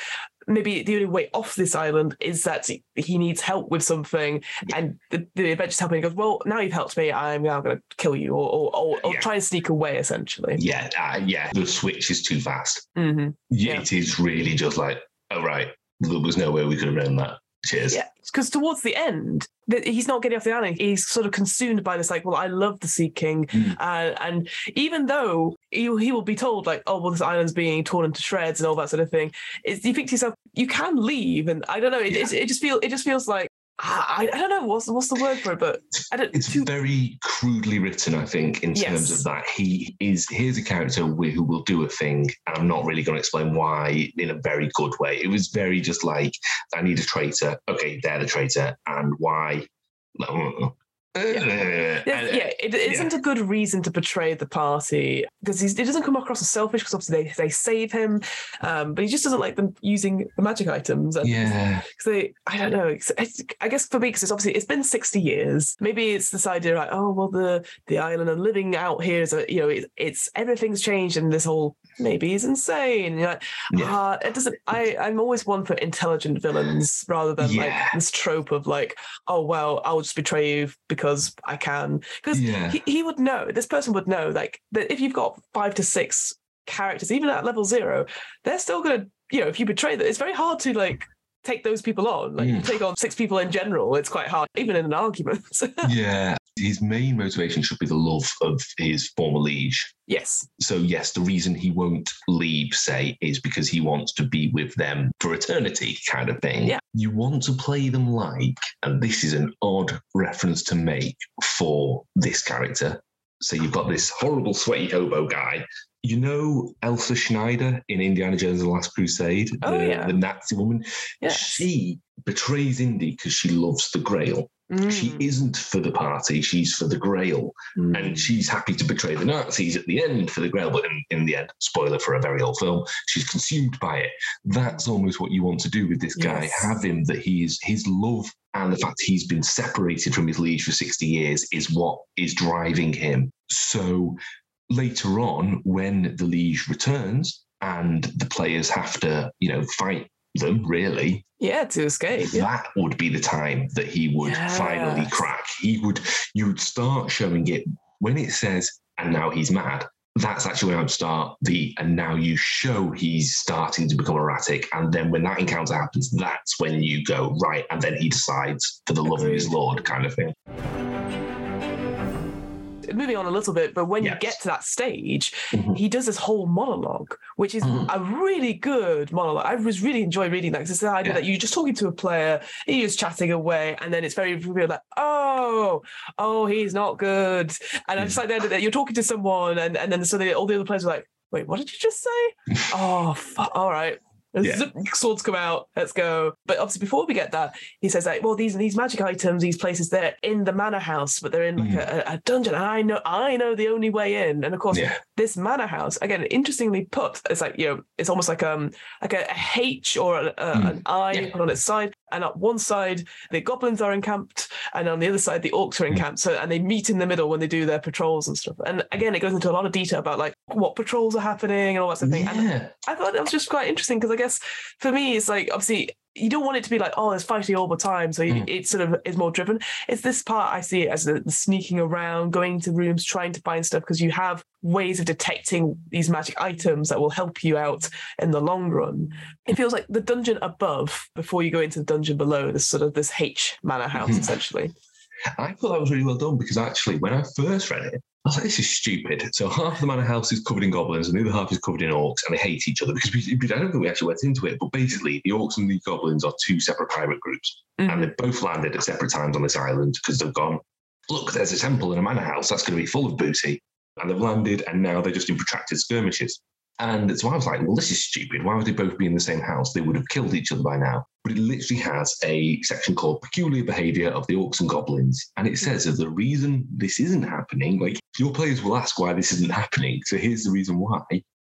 maybe the only way off this island is that he needs help with something and the, the adventure's helping he goes well now you've helped me i'm now going to kill you or or, or, or Yeah. try and sneak away essentially Yeah, uh, yeah. The switch is too fast. hmm Yeah, Yeah. It is really just like oh, right. There was no way we could have known that. Cheers. Yeah, because towards the end, that he's not getting off the island. He's sort of consumed by this, like, well, I love the Sea King, Mm. uh, and even though he, he will be told, like, oh, well, this island's being torn into shreds and all that sort of thing, it's, you think to yourself, you can leave, and I don't know, it, Yeah. it, it just feel it just feels like I, I don't know what's what's the word for it, but I don't. It's too- very crudely written, I think, in terms of that. He is here's a character who will do a thing, and I'm not really going to explain why in a very good way. It was very just like, I need a traitor. Okay, they're the traitor, and why? Uh, uh, uh. Yeah, yeah, it, it isn't a good reason to betray the party because he doesn't come across as selfish because obviously they, they save him, um, but he just doesn't like them using the magic items. And yeah. they, I don't know. It's, it's, I guess for me, because it's obviously it's been sixty years. Maybe it's this idea like, oh well, the the island and living out here is a you know it, it's everything's changed and this whole maybe he's insane. You're like, Yeah. ah, it doesn't. I I'm always one for intelligent villains rather than Yeah. like this trope of like, oh well, I'll just betray you because I can. Because Yeah. he, he would know. This person would know like that if you've got five to six characters, even at level zero, they're still gonna. You know, if you betray them, it's very hard to like take those people on. Like you Mm. take on six people in general, it's quite hard, even in an argument. yeah. His main motivation should be the love of his former liege. yes. So, yes, the reason he won't leave, say, is because he wants to be with them for eternity, kind of thing. Yeah. You want to play them like, and this is an odd reference to make for this character. So, you've got this horrible, sweaty hobo guy. You know Elsa Schneider in Indiana Jones and the Last Crusade? Oh, the, yeah. the Nazi woman? Yes. She betrays Indy because she loves the Grail. She Mm, isn't for the party, she's for the Grail mm. and she's happy to betray the Nazis at the end for the Grail, but in, in the end, spoiler for a very old film, she's consumed by it. That's almost what you want to do with this guy. Yes. Have him that he is his love and the fact he's been separated from his liege for 60 years is what is driving him. So later on, when the liege returns and the players have to, you know, fight them really yeah, to escape. Yeah. that would be the time that he would finally crack. He would, you would start showing it when it says, and now he's mad. That's actually when I would start the, and now you show he's starting to become erratic. And then when that encounter happens, that's when you go, right. And then he decides for the love of his Lord kind of thing. Moving on a little bit, but when Yes. you get to that stage, Mhm. he does this whole monologue, which is Mhm. a really good monologue. I was really enjoying reading that because it's the idea Yeah. that you're just talking to a player, you're just chatting away, and then it's very revealed like, oh, oh, he's not good. And I'm just like, then you're talking to someone, and, and then suddenly all the other players are like, wait, what did you just say? oh, fu- all right. Yeah. Zip, swords come out. Let's go. But obviously, before we get that, he says like, "Well, these these magic items, these places, they're in the manor house, but they're in like Mm. a, a dungeon. And I know, I know the only way in. And of course, Yeah. this manor house again, interestingly put, it's like you know, it's almost like um like a, a H or a, a, Mm. an I Yeah. put on its side, and at one side the goblins are encamped, and on the other side the orcs are Mm. encamped. So and they meet in the middle when they do their patrols and stuff. And again, it goes into a lot of detail about like what patrols are happening and all that sort of thing. And Yeah. I thought that was just quite interesting because I guess for me, it's like obviously you don't want it to be like, oh, there's fighting all the time. So Mm. it sort of is more driven. It's this part I see it as the, the sneaking around, going to rooms, trying to find stuff because you have ways of detecting these magic items that will help you out in the long run. It feels like the dungeon above before you go into the dungeon below, this sort of this H manor house Mhm. essentially. I thought that was really well done because actually, when I first read it, I was like, this is stupid. So half the manor house is covered in goblins and the other half is covered in orcs and they hate each other because we, I don't think we actually went into it. But basically, the orcs and the goblins are two separate pirate groups and Mhm. they've both landed at separate times on this island because they've gone, look, there's a temple and a manor house that's going to be full of booty. And they've landed and now they're just in protracted skirmishes. And so I was like, well, this is stupid. Why would they both be in the same house? They would have killed each other by now. But it literally has a section called Peculiar Behavior of the Orcs and Goblins. And it says that the reason this isn't happening, like your players will ask why this isn't happening. So here's the reason why.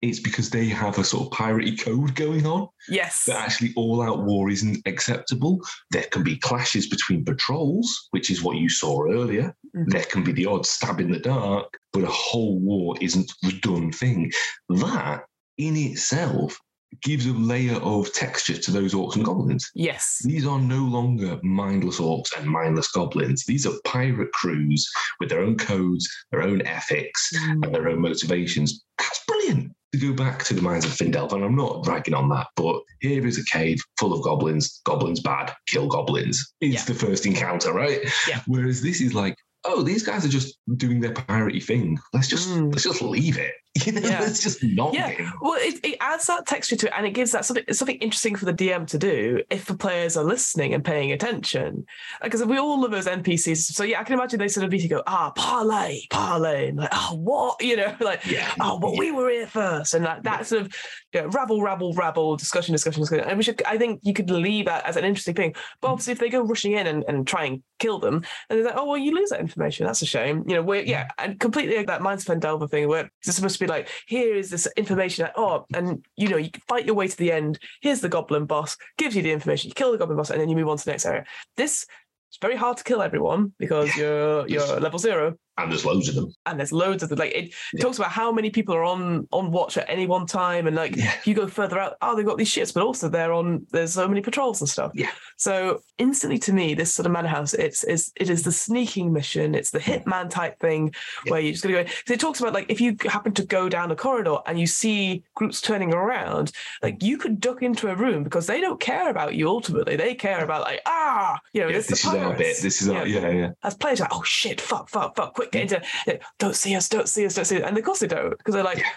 It's because they have a sort of piratey code going on Yes. that actually all out war isn't acceptable. There can be clashes between patrols, which is what you saw earlier. Mhm. There can be the odd stab in the dark, but a whole war isn't the done thing. That in itself gives a layer of texture to those orcs and goblins. Yes. These are no longer mindless orcs and mindless goblins. These are pirate crews with their own codes, their own ethics, Mm. and their own motivations. That's brilliant. To go back to the mines of Phandelver, and I'm not ragging on that, but here is a cave full of goblins. Goblins bad, kill goblins. It's Yeah. the first encounter, right? Yeah. Whereas this is like, oh, these guys are just doing their piratey thing. Let's just Mm. let's just leave it. You know, Yeah. let's just not. Yeah. Well, it, it adds that texture to it, and it gives that something something interesting for the DM to do if the players are listening and paying attention. Because we all love those NPCs. So yeah, I can imagine they sort of need to go, ah, parlay, parlay, and like, oh, what, you know, like, Yeah. oh, but we were here first, and that that sort of you know, rabble, rabble, rabble, discussion, discussion, discussion. And we should, I think, you could leave that as an interesting thing. But obviously, if they go rushing in and, and try and kill them, and they're like, oh, well, you lose that information. That's a shame. You know, we're yeah, and completely like that Mines of Phandelver thing where it's supposed to be like, here is this information. Oh, and you know, you fight your way to the end. Here's the Goblin boss. Gives you the information. You kill the Goblin boss, and then you move on to the next area. This. It's very hard to kill everyone because you're you're level zero And there's loads of them. and there's loads of the like it Yeah. talks about how many people are on on watch at any one time and like Yeah. if you go further out oh they've got these ships but also they're on there's so many patrols and stuff Yeah. so instantly to me this sort of manor house it's is it is the sneaking mission it's the hitman type thing Yeah. where you just gonna go because it talks about like if you happen to go down a corridor and you see groups turning around like you could duck into a room because they don't care about you ultimately they care about like ah you know it's this is our bit. This is our yeah, yeah. as players like, oh shit, fuck, fuck, fuck, quick, get into don't see us, don't see us, don't see us. And of course they don't, because they're like, Yeah.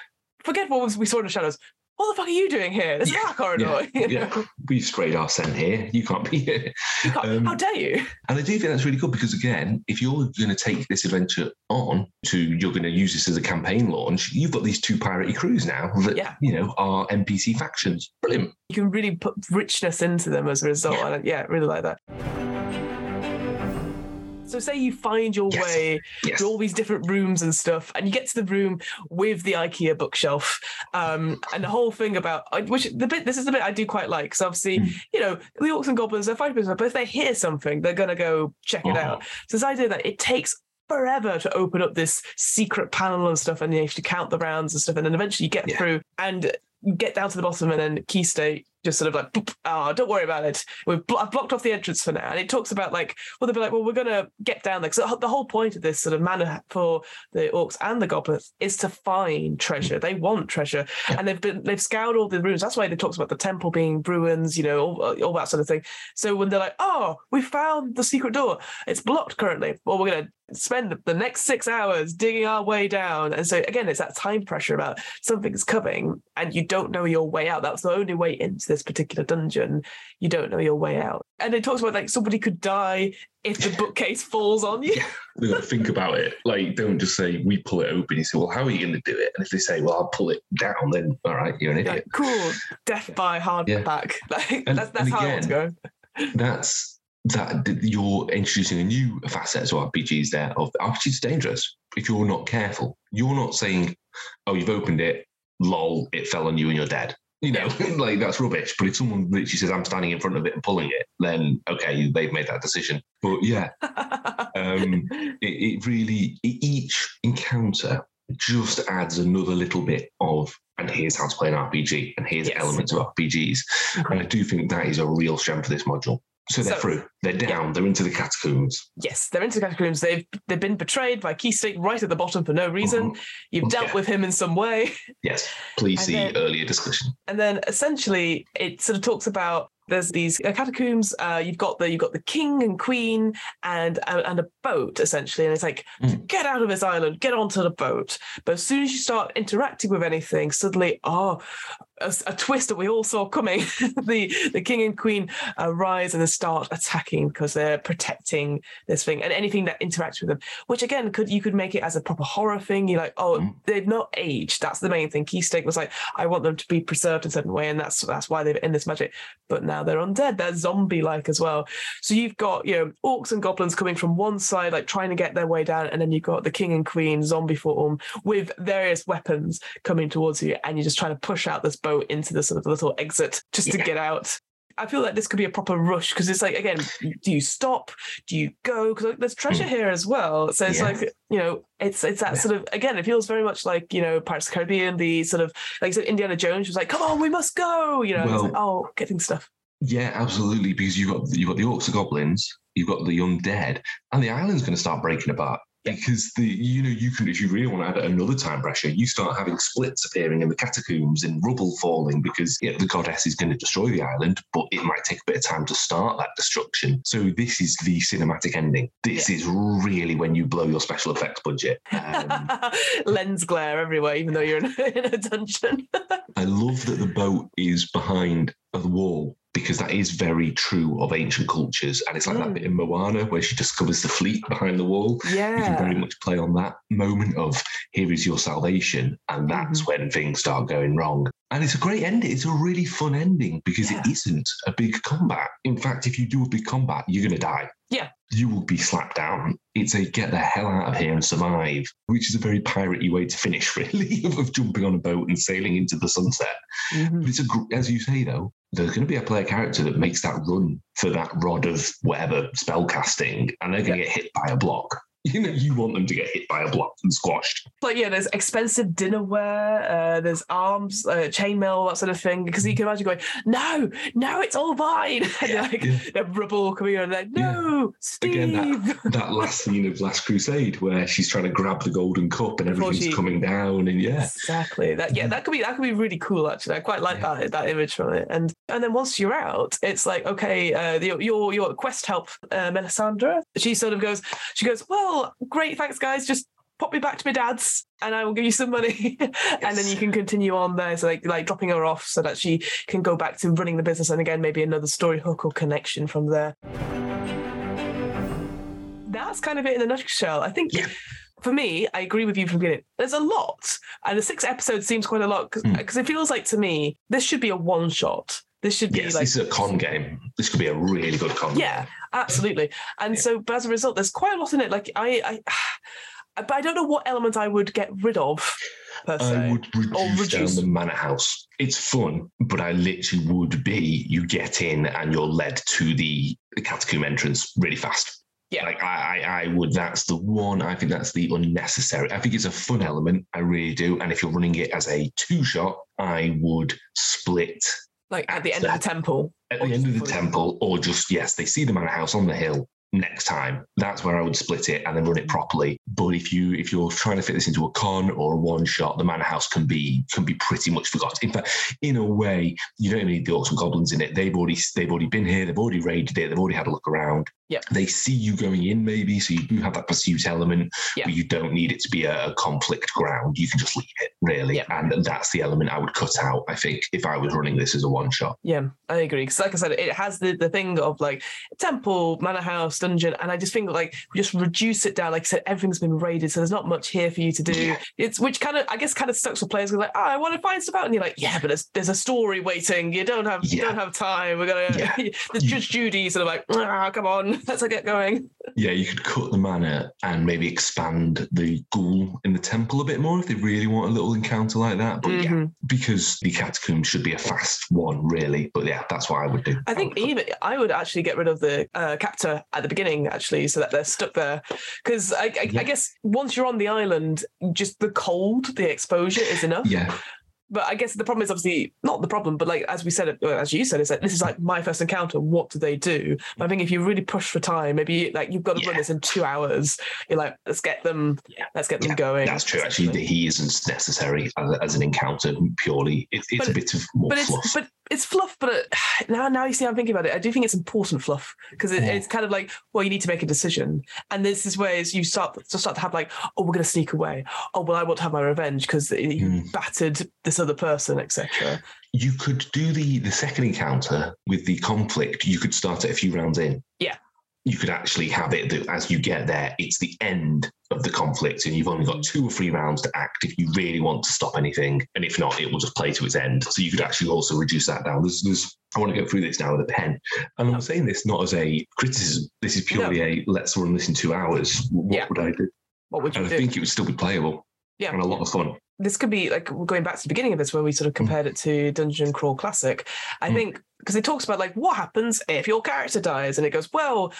forget what we saw in the shadows. What the fuck are you doing here? This is our corridor. You know? Yeah. We've strayed our scent here. You can't be here. Can't- Um, How dare you? And I do think that's really good because again, if you're going to take this adventure on to you're going to use this as a campaign launch, you've got these two piratey crews now that Yeah. you know are NPC factions. Brilliant. You can really put richness into them as a result. Yeah. And yeah, really like that. So say you find your Yes. way Yes. through all these different rooms and stuff, and you get to the room with the IKEA bookshelf, um, and the whole thing about which the bit this is the bit I do quite like because obviously Mm. you know the orcs and goblins they're fighting, but if they hear something, they're gonna go check it Uh-huh. out. So this idea that it takes forever to open up this secret panel and stuff, and you have to count the rounds and stuff, and then eventually you get Yeah. through and get down to the bottom, and then Keystake just sort of like, boop, oh, don't worry about it. We've blo- I've blocked off the entrance for now. And it talks about like, well, they'll be like, well, we're going to get down there. Because the whole point of this sort of manor for the orcs and the goblins is to find treasure. They want treasure. Yeah. And they've been, they've scoured all the rooms. That's why they talks about the temple being ruins, you know, all, all that sort of thing. So when they're like, oh, we found the secret door, it's blocked currently. Well, we're going to spend the next six hours digging our way down. And so again, it's that time pressure about something's coming and you don't know your way out. That's the only way into this particular dungeon. You don't know your way out. And it talks about like somebody could die if the bookcase falls on you. We've got to think about it. Like, don't just say we pull it open. You say, well, how are you going to do it? And if they say, well, I'll pull it down, then all right, you're an idiot. cool, death by hardback. Yeah. Like And- that's that's and how I want to go. That's that you're introducing a new facet to RPGs there of RPGs is dangerous if you're not careful. You're not saying, oh, you've opened it, lol, it fell on you and you're dead. You know, like that's rubbish. But if someone literally says, I'm standing in front of it and pulling it, then okay, they've made that decision. But yeah, um, it, it really, each encounter just adds another little bit of, and here's how to play an RPG, and here's Yes. elements of RPGs. And I do think that is a real strength for this module. So they're So- through, they're down, they're into the catacombs. yes, they're into the catacombs. They've they've been betrayed by Keystake right at the bottom for no reason. Mhm. You've dealt Yeah. with him in some way. Yes, please And see then- earlier discussion. and then essentially it sort of talks about there's these catacombs uh, you've got the you've got the king and queen and uh, and a boat essentially and it's like Mm. get out of this island get onto the boat but as soon as you start interacting with anything suddenly oh a, a twist that we all saw coming the the king and queen uh, rise and start attacking because they're protecting this thing and anything that interacts with them which again could you could make it as a proper horror thing you're like oh Mm. they've not aged that's the main thing keystake was like I want them to be preserved in a certain way, and that's that's why they've in this magic. But now they're undead; they're zombie-like as well. So you've got you know orcs and goblins coming from one side, like trying to get their way down, and then you've got the king and queen zombie form with various weapons coming towards you, and you're just trying to push out this boat into the sort of little exit just to get out. I feel like this could be a proper rush because it's like again, do you stop? Do you go? Because there's hmm. treasure here as well. So it's Yeah. like you know, it's it's that Yeah. sort of again, it feels very much like you know Pirates of the Caribbean, the sort of like said, Indiana Jones was like, "Come on, we must go," you know. it's like, oh, getting stuff. Yeah, absolutely. Because you've got you've got the orcs, the goblins, you've got the undead, and the island's going to start breaking apart. Because the you know you can if you really want to add another time pressure, you start having splits appearing in the catacombs and rubble falling because yeah, the goddess is going to destroy the island, but it might take a bit of time to start that destruction. So this is the cinematic ending. This is really when you blow your special effects budget. Um, Lens glare everywhere, even though you're in, in a dungeon. I love that the boat is behind a wall because that is very true of ancient cultures. And it's like that Mm. bit in Moana where she discovers the fleet behind the wall. Yeah. You can very much play on that moment of here is your salvation. And that's Mm-hmm. when things start going wrong. And it's a great ending. It's a really fun ending because Yeah. it isn't a big combat. In fact, if you do a big combat, you're going to die. Yeah. You will be slapped down. It's a get the hell out of here and survive, which is a very piratey way to finish, really, of, jumping on a boat and sailing into the sunset. Mhm. But it's a, as you say though, there's going to be a player character that makes that run for that rod of whatever spell casting, and they're going to get hit by a block. You know, you want them to get hit by a block and squashed. Like yeah, there's expensive dinnerware, uh, there's arms, uh, chainmail, that sort of thing. Because you can imagine going, no, no, it's all mine. And Yeah, like yeah. the rubble coming on, like Yeah. no, Steve. Again, That last scene of Last Crusade where she's trying to grab the golden cup and Before everything's she- coming down, and yeah, Exactly. That yeah, that could be that could be really cool. Actually, I quite like Yeah. that that image from it. And and then once you're out, it's like okay, uh, your your, your quest help, uh, Melisandre. She sort of goes. She goes. Well, great, thanks, guys. Just pop me back to my dad's, and I will give you some money, and then you can continue on there. So like like dropping her off so that she can go back to running the business, and again maybe another story hook or connection from there. That's kind of it in a nutshell. I think Yeah. for me, I agree with you from the beginning. There's a lot, and the six episodes seems quite a lot because Hmm. it feels like to me this should be a one shot. This should be yes, like this is a con game. This could be a really good con. Game. Yeah, absolutely. And Yeah. so, but as a result, there's quite a lot in it. Like I, I, but I don't know what element I would get rid of per se. I would reduce, down reduce- the manor house. It's fun, but I literally would be you get in and you're led to the catacomb entrance really fast. Yeah. Like I, I, I would. That's the one. I think that's the unnecessary. I think it's a fun element. I really do. And if you're running it as a two shot, I would split like at the end of the temple. at the end of the temple, or just yes, they see them the manor house on the hill next time. That's where I would split it and then run it properly. But if you if you're trying to fit this into a con or a one shot, the manor house can be can be pretty much forgotten. In fact, in a way, you don't even need the orcs and goblins in it. They've already they've already been here. They've already raided it. They've already had a look around. Yeah. They see you going in, maybe, so you do have that pursuit element, Yeah. but you don't need it to be a, a conflict ground. You can just leave it, really. Yep. And that's the element I would cut out, I think, if I was running this as a one shot. Yeah, I agree. Because, like I said, it has the, the thing of like temple, manor house, and I just think like we just reduce it down. Like I said, everything's been raided, so there's not much here for you to do. Yeah. It's which kind of I guess kind of sucks for players. 'cause like, oh, I want to find stuff out, and you're like, yeah, but there's there's a story waiting. You don't have you don't have time. We're gonna. Yeah. the Judge Judy sort of like, ah, come on, let's get going. Yeah, you could cut the manor and maybe expand the ghoul in the temple a bit more if they really want a little encounter like that. But yeah, Mhm. because the catacomb should be a fast one, really. But yeah, that's what I would do. I think would even I would actually get rid of the uh, captor at the beginning, actually, so that they're stuck there. Because I, I, Yeah. I guess once you're on the island, just the cold, the exposure is enough. yeah, But I guess the problem is obviously not the problem, but like as we said, uh, as you said, is that this is like my first encounter. What do they do? But I think if you really push for time, maybe like you've got to run this in two hours. You're like, let's get them, Yeah. let's get them Yeah, going. that's true. Actually, that he isn't necessary as, as an encounter purely. It, it's But a bit of more but fluff. it's but it's fluff. But it, now, now you see, I'm thinking about it. I do think it's important fluff because it, Yeah. it's kind of like, well, you need to make a decision, and this is where you start to start to have like, oh, we're going to sneak away. Oh, well, I want to have my revenge because you Mm. battered this other person, etc. you could do the the second encounter with the conflict. You could start it a few rounds in. Yeah. You could actually have it that as you get there, it's the end of the conflict, and you've only got two or three rounds to act if you really want to stop anything. And if not, it will just play to its end. So you could actually also reduce that down. There's, there's I want to go through this now with a pen. And I'm saying this not as a criticism. This is purely a let's run this in two hours. What Yeah. would I do? What would you And I think it would still be playable Yeah. and a lot of fun. This could be like going back to the beginning of this where we sort of compared it to Dungeon Crawl Classic. I Mm. think because it talks about like what happens if your character dies, and it goes, well,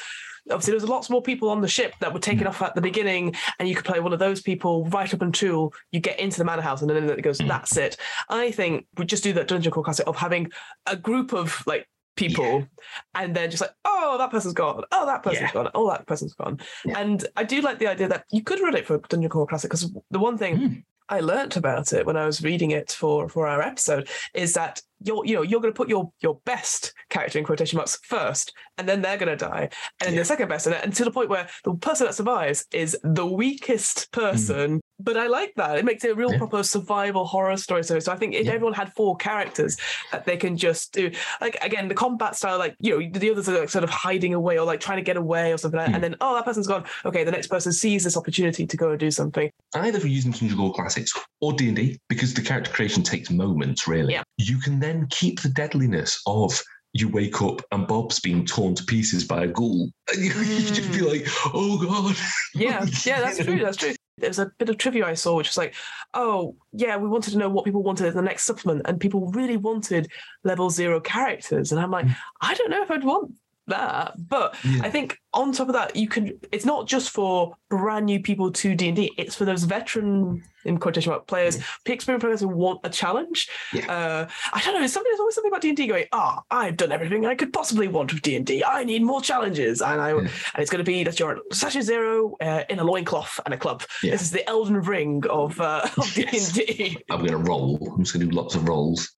obviously there's lots more people on the ship that were taken Mm. off at the beginning, and you could play one of those people right up until you get into the manor house, and then it goes, Mm. that's it. I think we just do that Dungeon Crawl Classic of having a group of like people and then just like oh that person's gone oh that person's Yeah. gone oh that person's gone Yeah. and i do like the idea that you could run it for Dungeon Crawl Classic because the one thing Mm. I learnt about it when i was reading it for for our episode is that you're you know you're going to put your your best character in quotation marks first and then they're going to die and then Yeah. the second best and, to the point where the person that survives is the weakest person but i like that it makes it a real. Yeah. proper survival horror story so, so i think if Yeah. everyone had four characters that they can just do like again the combat style like you know the others are like sort of hiding away or like trying to get away or something like that. and Hmm. then oh that person's gone okay the next person sees this opportunity to go and do something either for using Dungeon Crawl Classics or D&D, because the character creation takes moments, really. You can then keep the deadliness of you wake up and Bob's being torn to pieces by a ghoul. And you, you just be like, oh God. Yeah, yeah, that's true. That's true. There's a bit of trivia I saw, which was like, oh, yeah, we wanted to know what people wanted in the next supplement, and people really wanted level zero characters, and I'm like, Mm. I don't know if I'd want that, but Yeah. I think on top of that, you can. It's not just for brand new people to D and D; it's for those veteran in quotation mark players, experienced players who want a challenge. Yeah. Uh, I don't know. Something, there's always something about D and D going. Ah, I've done everything I could possibly want with D and D. I need more challenges, and I Yeah. and it's going to be that you're Sasha Zero uh, in a loincloth and a club. Yeah. This is the Elden Ring of uh, of D and D. I'm going to roll. I'm just going to do lots of rolls.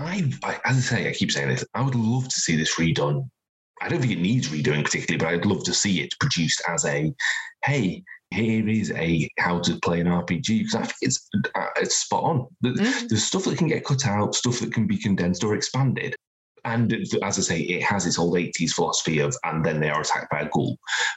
I, I, as I say, I keep saying this. I would love to see this redone. I don't think it needs redoing particularly, but I'd love to see it produced as a, hey, here is a how to play an RPG because I think it's uh, it's spot on. The- Mm. There's stuff that can get cut out, stuff that can be condensed or expanded. And as I say, it has its old 80s philosophy of, and then they are attacked by a ghoul.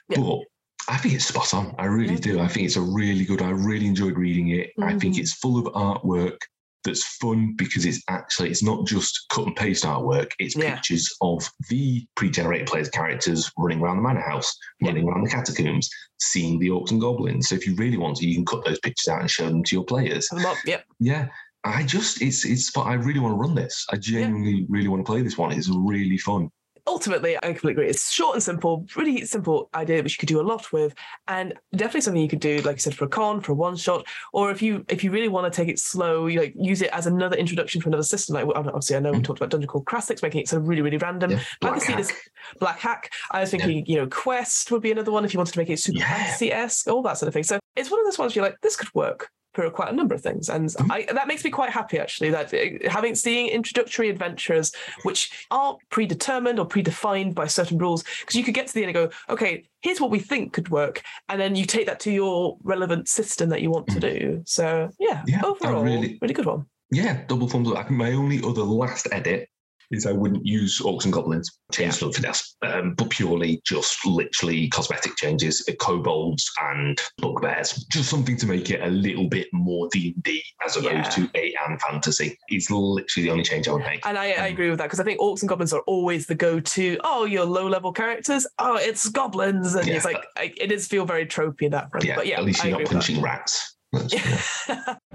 Yeah. But I think it's spot on. I really Yeah. do. I think it's a really good, I really enjoyed reading it. I think Mhm. it's full of artwork that's fun because it's actually, it's not just cut and paste artwork, it's Yeah. pictures of the pre-generated players' characters running around the manor house, Yeah. running around the catacombs, seeing the orcs and goblins. So if you really want to, you can cut those pictures out and show them to your players. Up. Yep. Yeah. I just it's it's I really want to run this. I genuinely really want to play this one. It's really fun. Ultimately, I completely agree. It's short and simple, really simple idea, which you could do a lot with, and definitely something you could do, like I said, for a con, for a one shot, or if you if you really want to take it slow, you like use it as another introduction to another system. Like obviously, I know we Mm. talked about Dungeon Crawl Classics, making it of really really random. Yeah. But I Black can see this Black Hack. I was thinking, you know, Quest would be another one if you wanted to make it super Yeah. fantasy esque, all that sort of thing. So it's one of those ones where you're like, this could work for quite a number of things, and Mhm. I, that makes me quite happy actually. That uh, having seeing introductory adventures which aren't predetermined or predefined by certain rules, because you could get to the end and go, okay, here's what we think could work, and then you take that to your relevant system that you want to do. So yeah, Yeah, overall, really- really good one. Yeah, double thumbs up. My only other last edit is I wouldn't use orcs and goblins, change stuff for um, but purely just literally cosmetic changes, uh, kobolds and bugbears, just something to make it a little bit more D and D as opposed Yeah. to A and fantasy. Is literally the only change I would make. And I, I Um, agree with that because I think orcs and goblins are always the go-to. Oh, your low-level characters. Oh, it's goblins, and it's Yeah. like I, it is feel very tropey in that front. yeah, but yeah, at least you're not agree with that. punching rats. That's-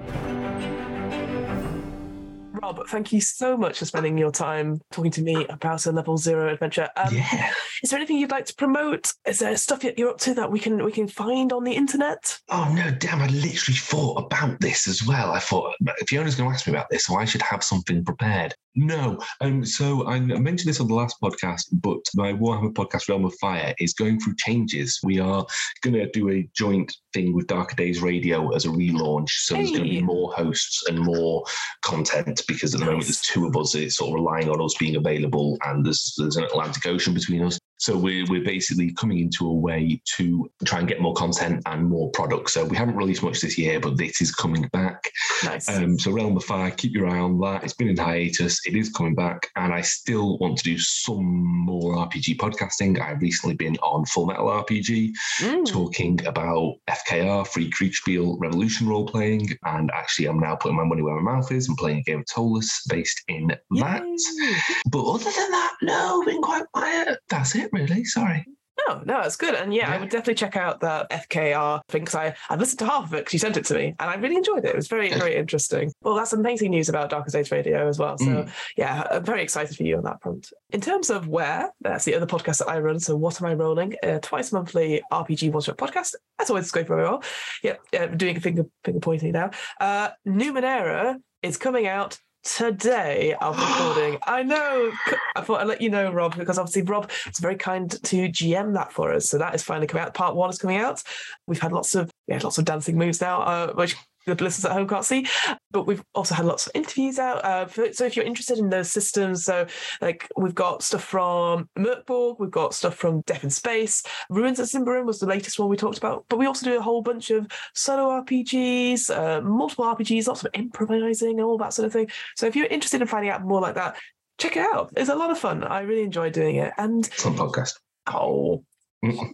yeah. Rob, thank you so much for spending your time talking to me about a level zero adventure. Um, yeah. Is there anything you'd like to promote? Is there stuff that you're up to that we can we can find on the internet? Oh no, damn! I literally thought about this as well. I thought if Fiona's going to ask me about this, so I should have something prepared. No, um, so I mentioned this on the last podcast, but my Warhammer podcast, Realm of Fire, is going through changes. We are going to do a joint thing with Darker Days Radio as a relaunch. So there's going to be more hosts and more content because at the moment there's two of us. It's sort of relying on us being available, and there's there's an Atlantic Ocean between us. So we're, we're basically coming into a way to try and get more content and more products. So we haven't released much this year, but this is coming back. Nice. Um, so Realm of Fire, keep your eye on that. It's been in hiatus. It is coming back, and I still want to do some more RPG podcasting. I've recently been on Full Metal RPG, Mm. talking about FKR, Free Kriegspiel, Revolution role playing, and actually I'm now putting my money where my mouth is and playing a game of Tolus based in that. But other than that, no, been quite quiet. That's it, really. Sorry. No, no, it's good. And yeah, I would definitely check out that FKR thing because I, I listened to half of it because you sent it to me and I really enjoyed it. It was very, very interesting. Well, that's amazing news about Darkest Days Radio as well. So Mm. yeah, I'm very excited for you on that front. In terms of where, that's the other podcast that I run. So what am I rolling? Uh, twice monthly RPG one shot podcast. That's always, going very well. Yeah, uh, doing a finger finger pointing now. Uh, Numenera is coming out today of recording. I know. I thought I'd let you know, Rob, because obviously Rob was very kind to GM that for us. So that is finally coming out. Part one is coming out. We've had lots of yeah, lots of dancing moves now, uh, which the listeners at home can't see. But we've also had lots of interviews out. Uh, for, so if you're interested in those systems, so like we've got stuff from Mörk Borg, we've got stuff from Death in Space. Ruins at Symbaroum was the latest one we talked about. But we also do a whole bunch of solo RPGs, uh, multiple RPGs, lots of improvising and all that sort of thing. So if you're interested in finding out more like that, check it out. It's a lot of fun. I really enjoy doing it. And fun podcast. Oh,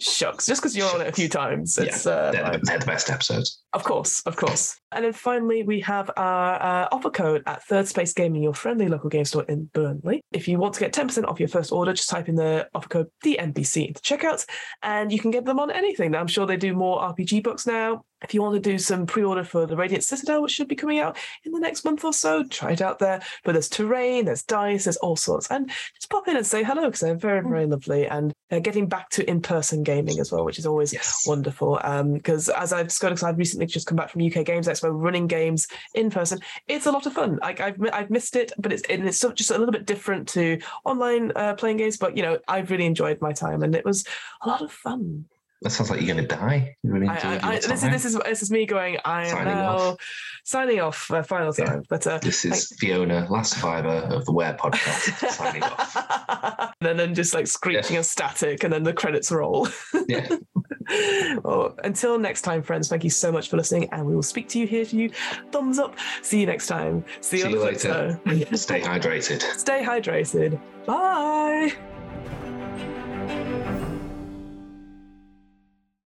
Shucks, just because you're Shucks. on it a few times. It's, yeah, uh, they're, they're, the best episodes. Of course, of course. And then finally, we have our uh, offer code at Third Space Gaming, your friendly local game store in Burnley. If you want to get 10% off your first order, just type in the offer code DMBC into checkout, and you can get them on anything. Now, I'm sure they do more RPG books now. If you want to do some pre-order for the Radiant Citadel, which should be coming out in the next month or so, try it out there. But there's terrain, there's dice, there's all sorts, and just pop in and say hello because they're very, very lovely. And they're getting back to in-person gaming as well, which is always yes. wonderful. Because um, as I've discovered, I've recently just come back from UK Games Expo, running games in person. It's a lot of fun. Like I've I've missed it, but it's it's just a little bit different to online uh, playing games. But you know, I've really enjoyed my time, and it was a lot of fun. That sounds like you're going to die. You really I, I, this, is, this is this is me going. I am signing now off. signing off. Uh, final time. Yeah. But uh, this is Fiona, last survivor of the Wear podcast, signing off. And then just like screeching yeah. and static, and then the credits roll. yeah. well, until next time, friends. Thank you so much for listening, and we will speak to you here to you. Thumbs up. See you next time. See you, See you later. Stay hydrated. Stay hydrated. Bye.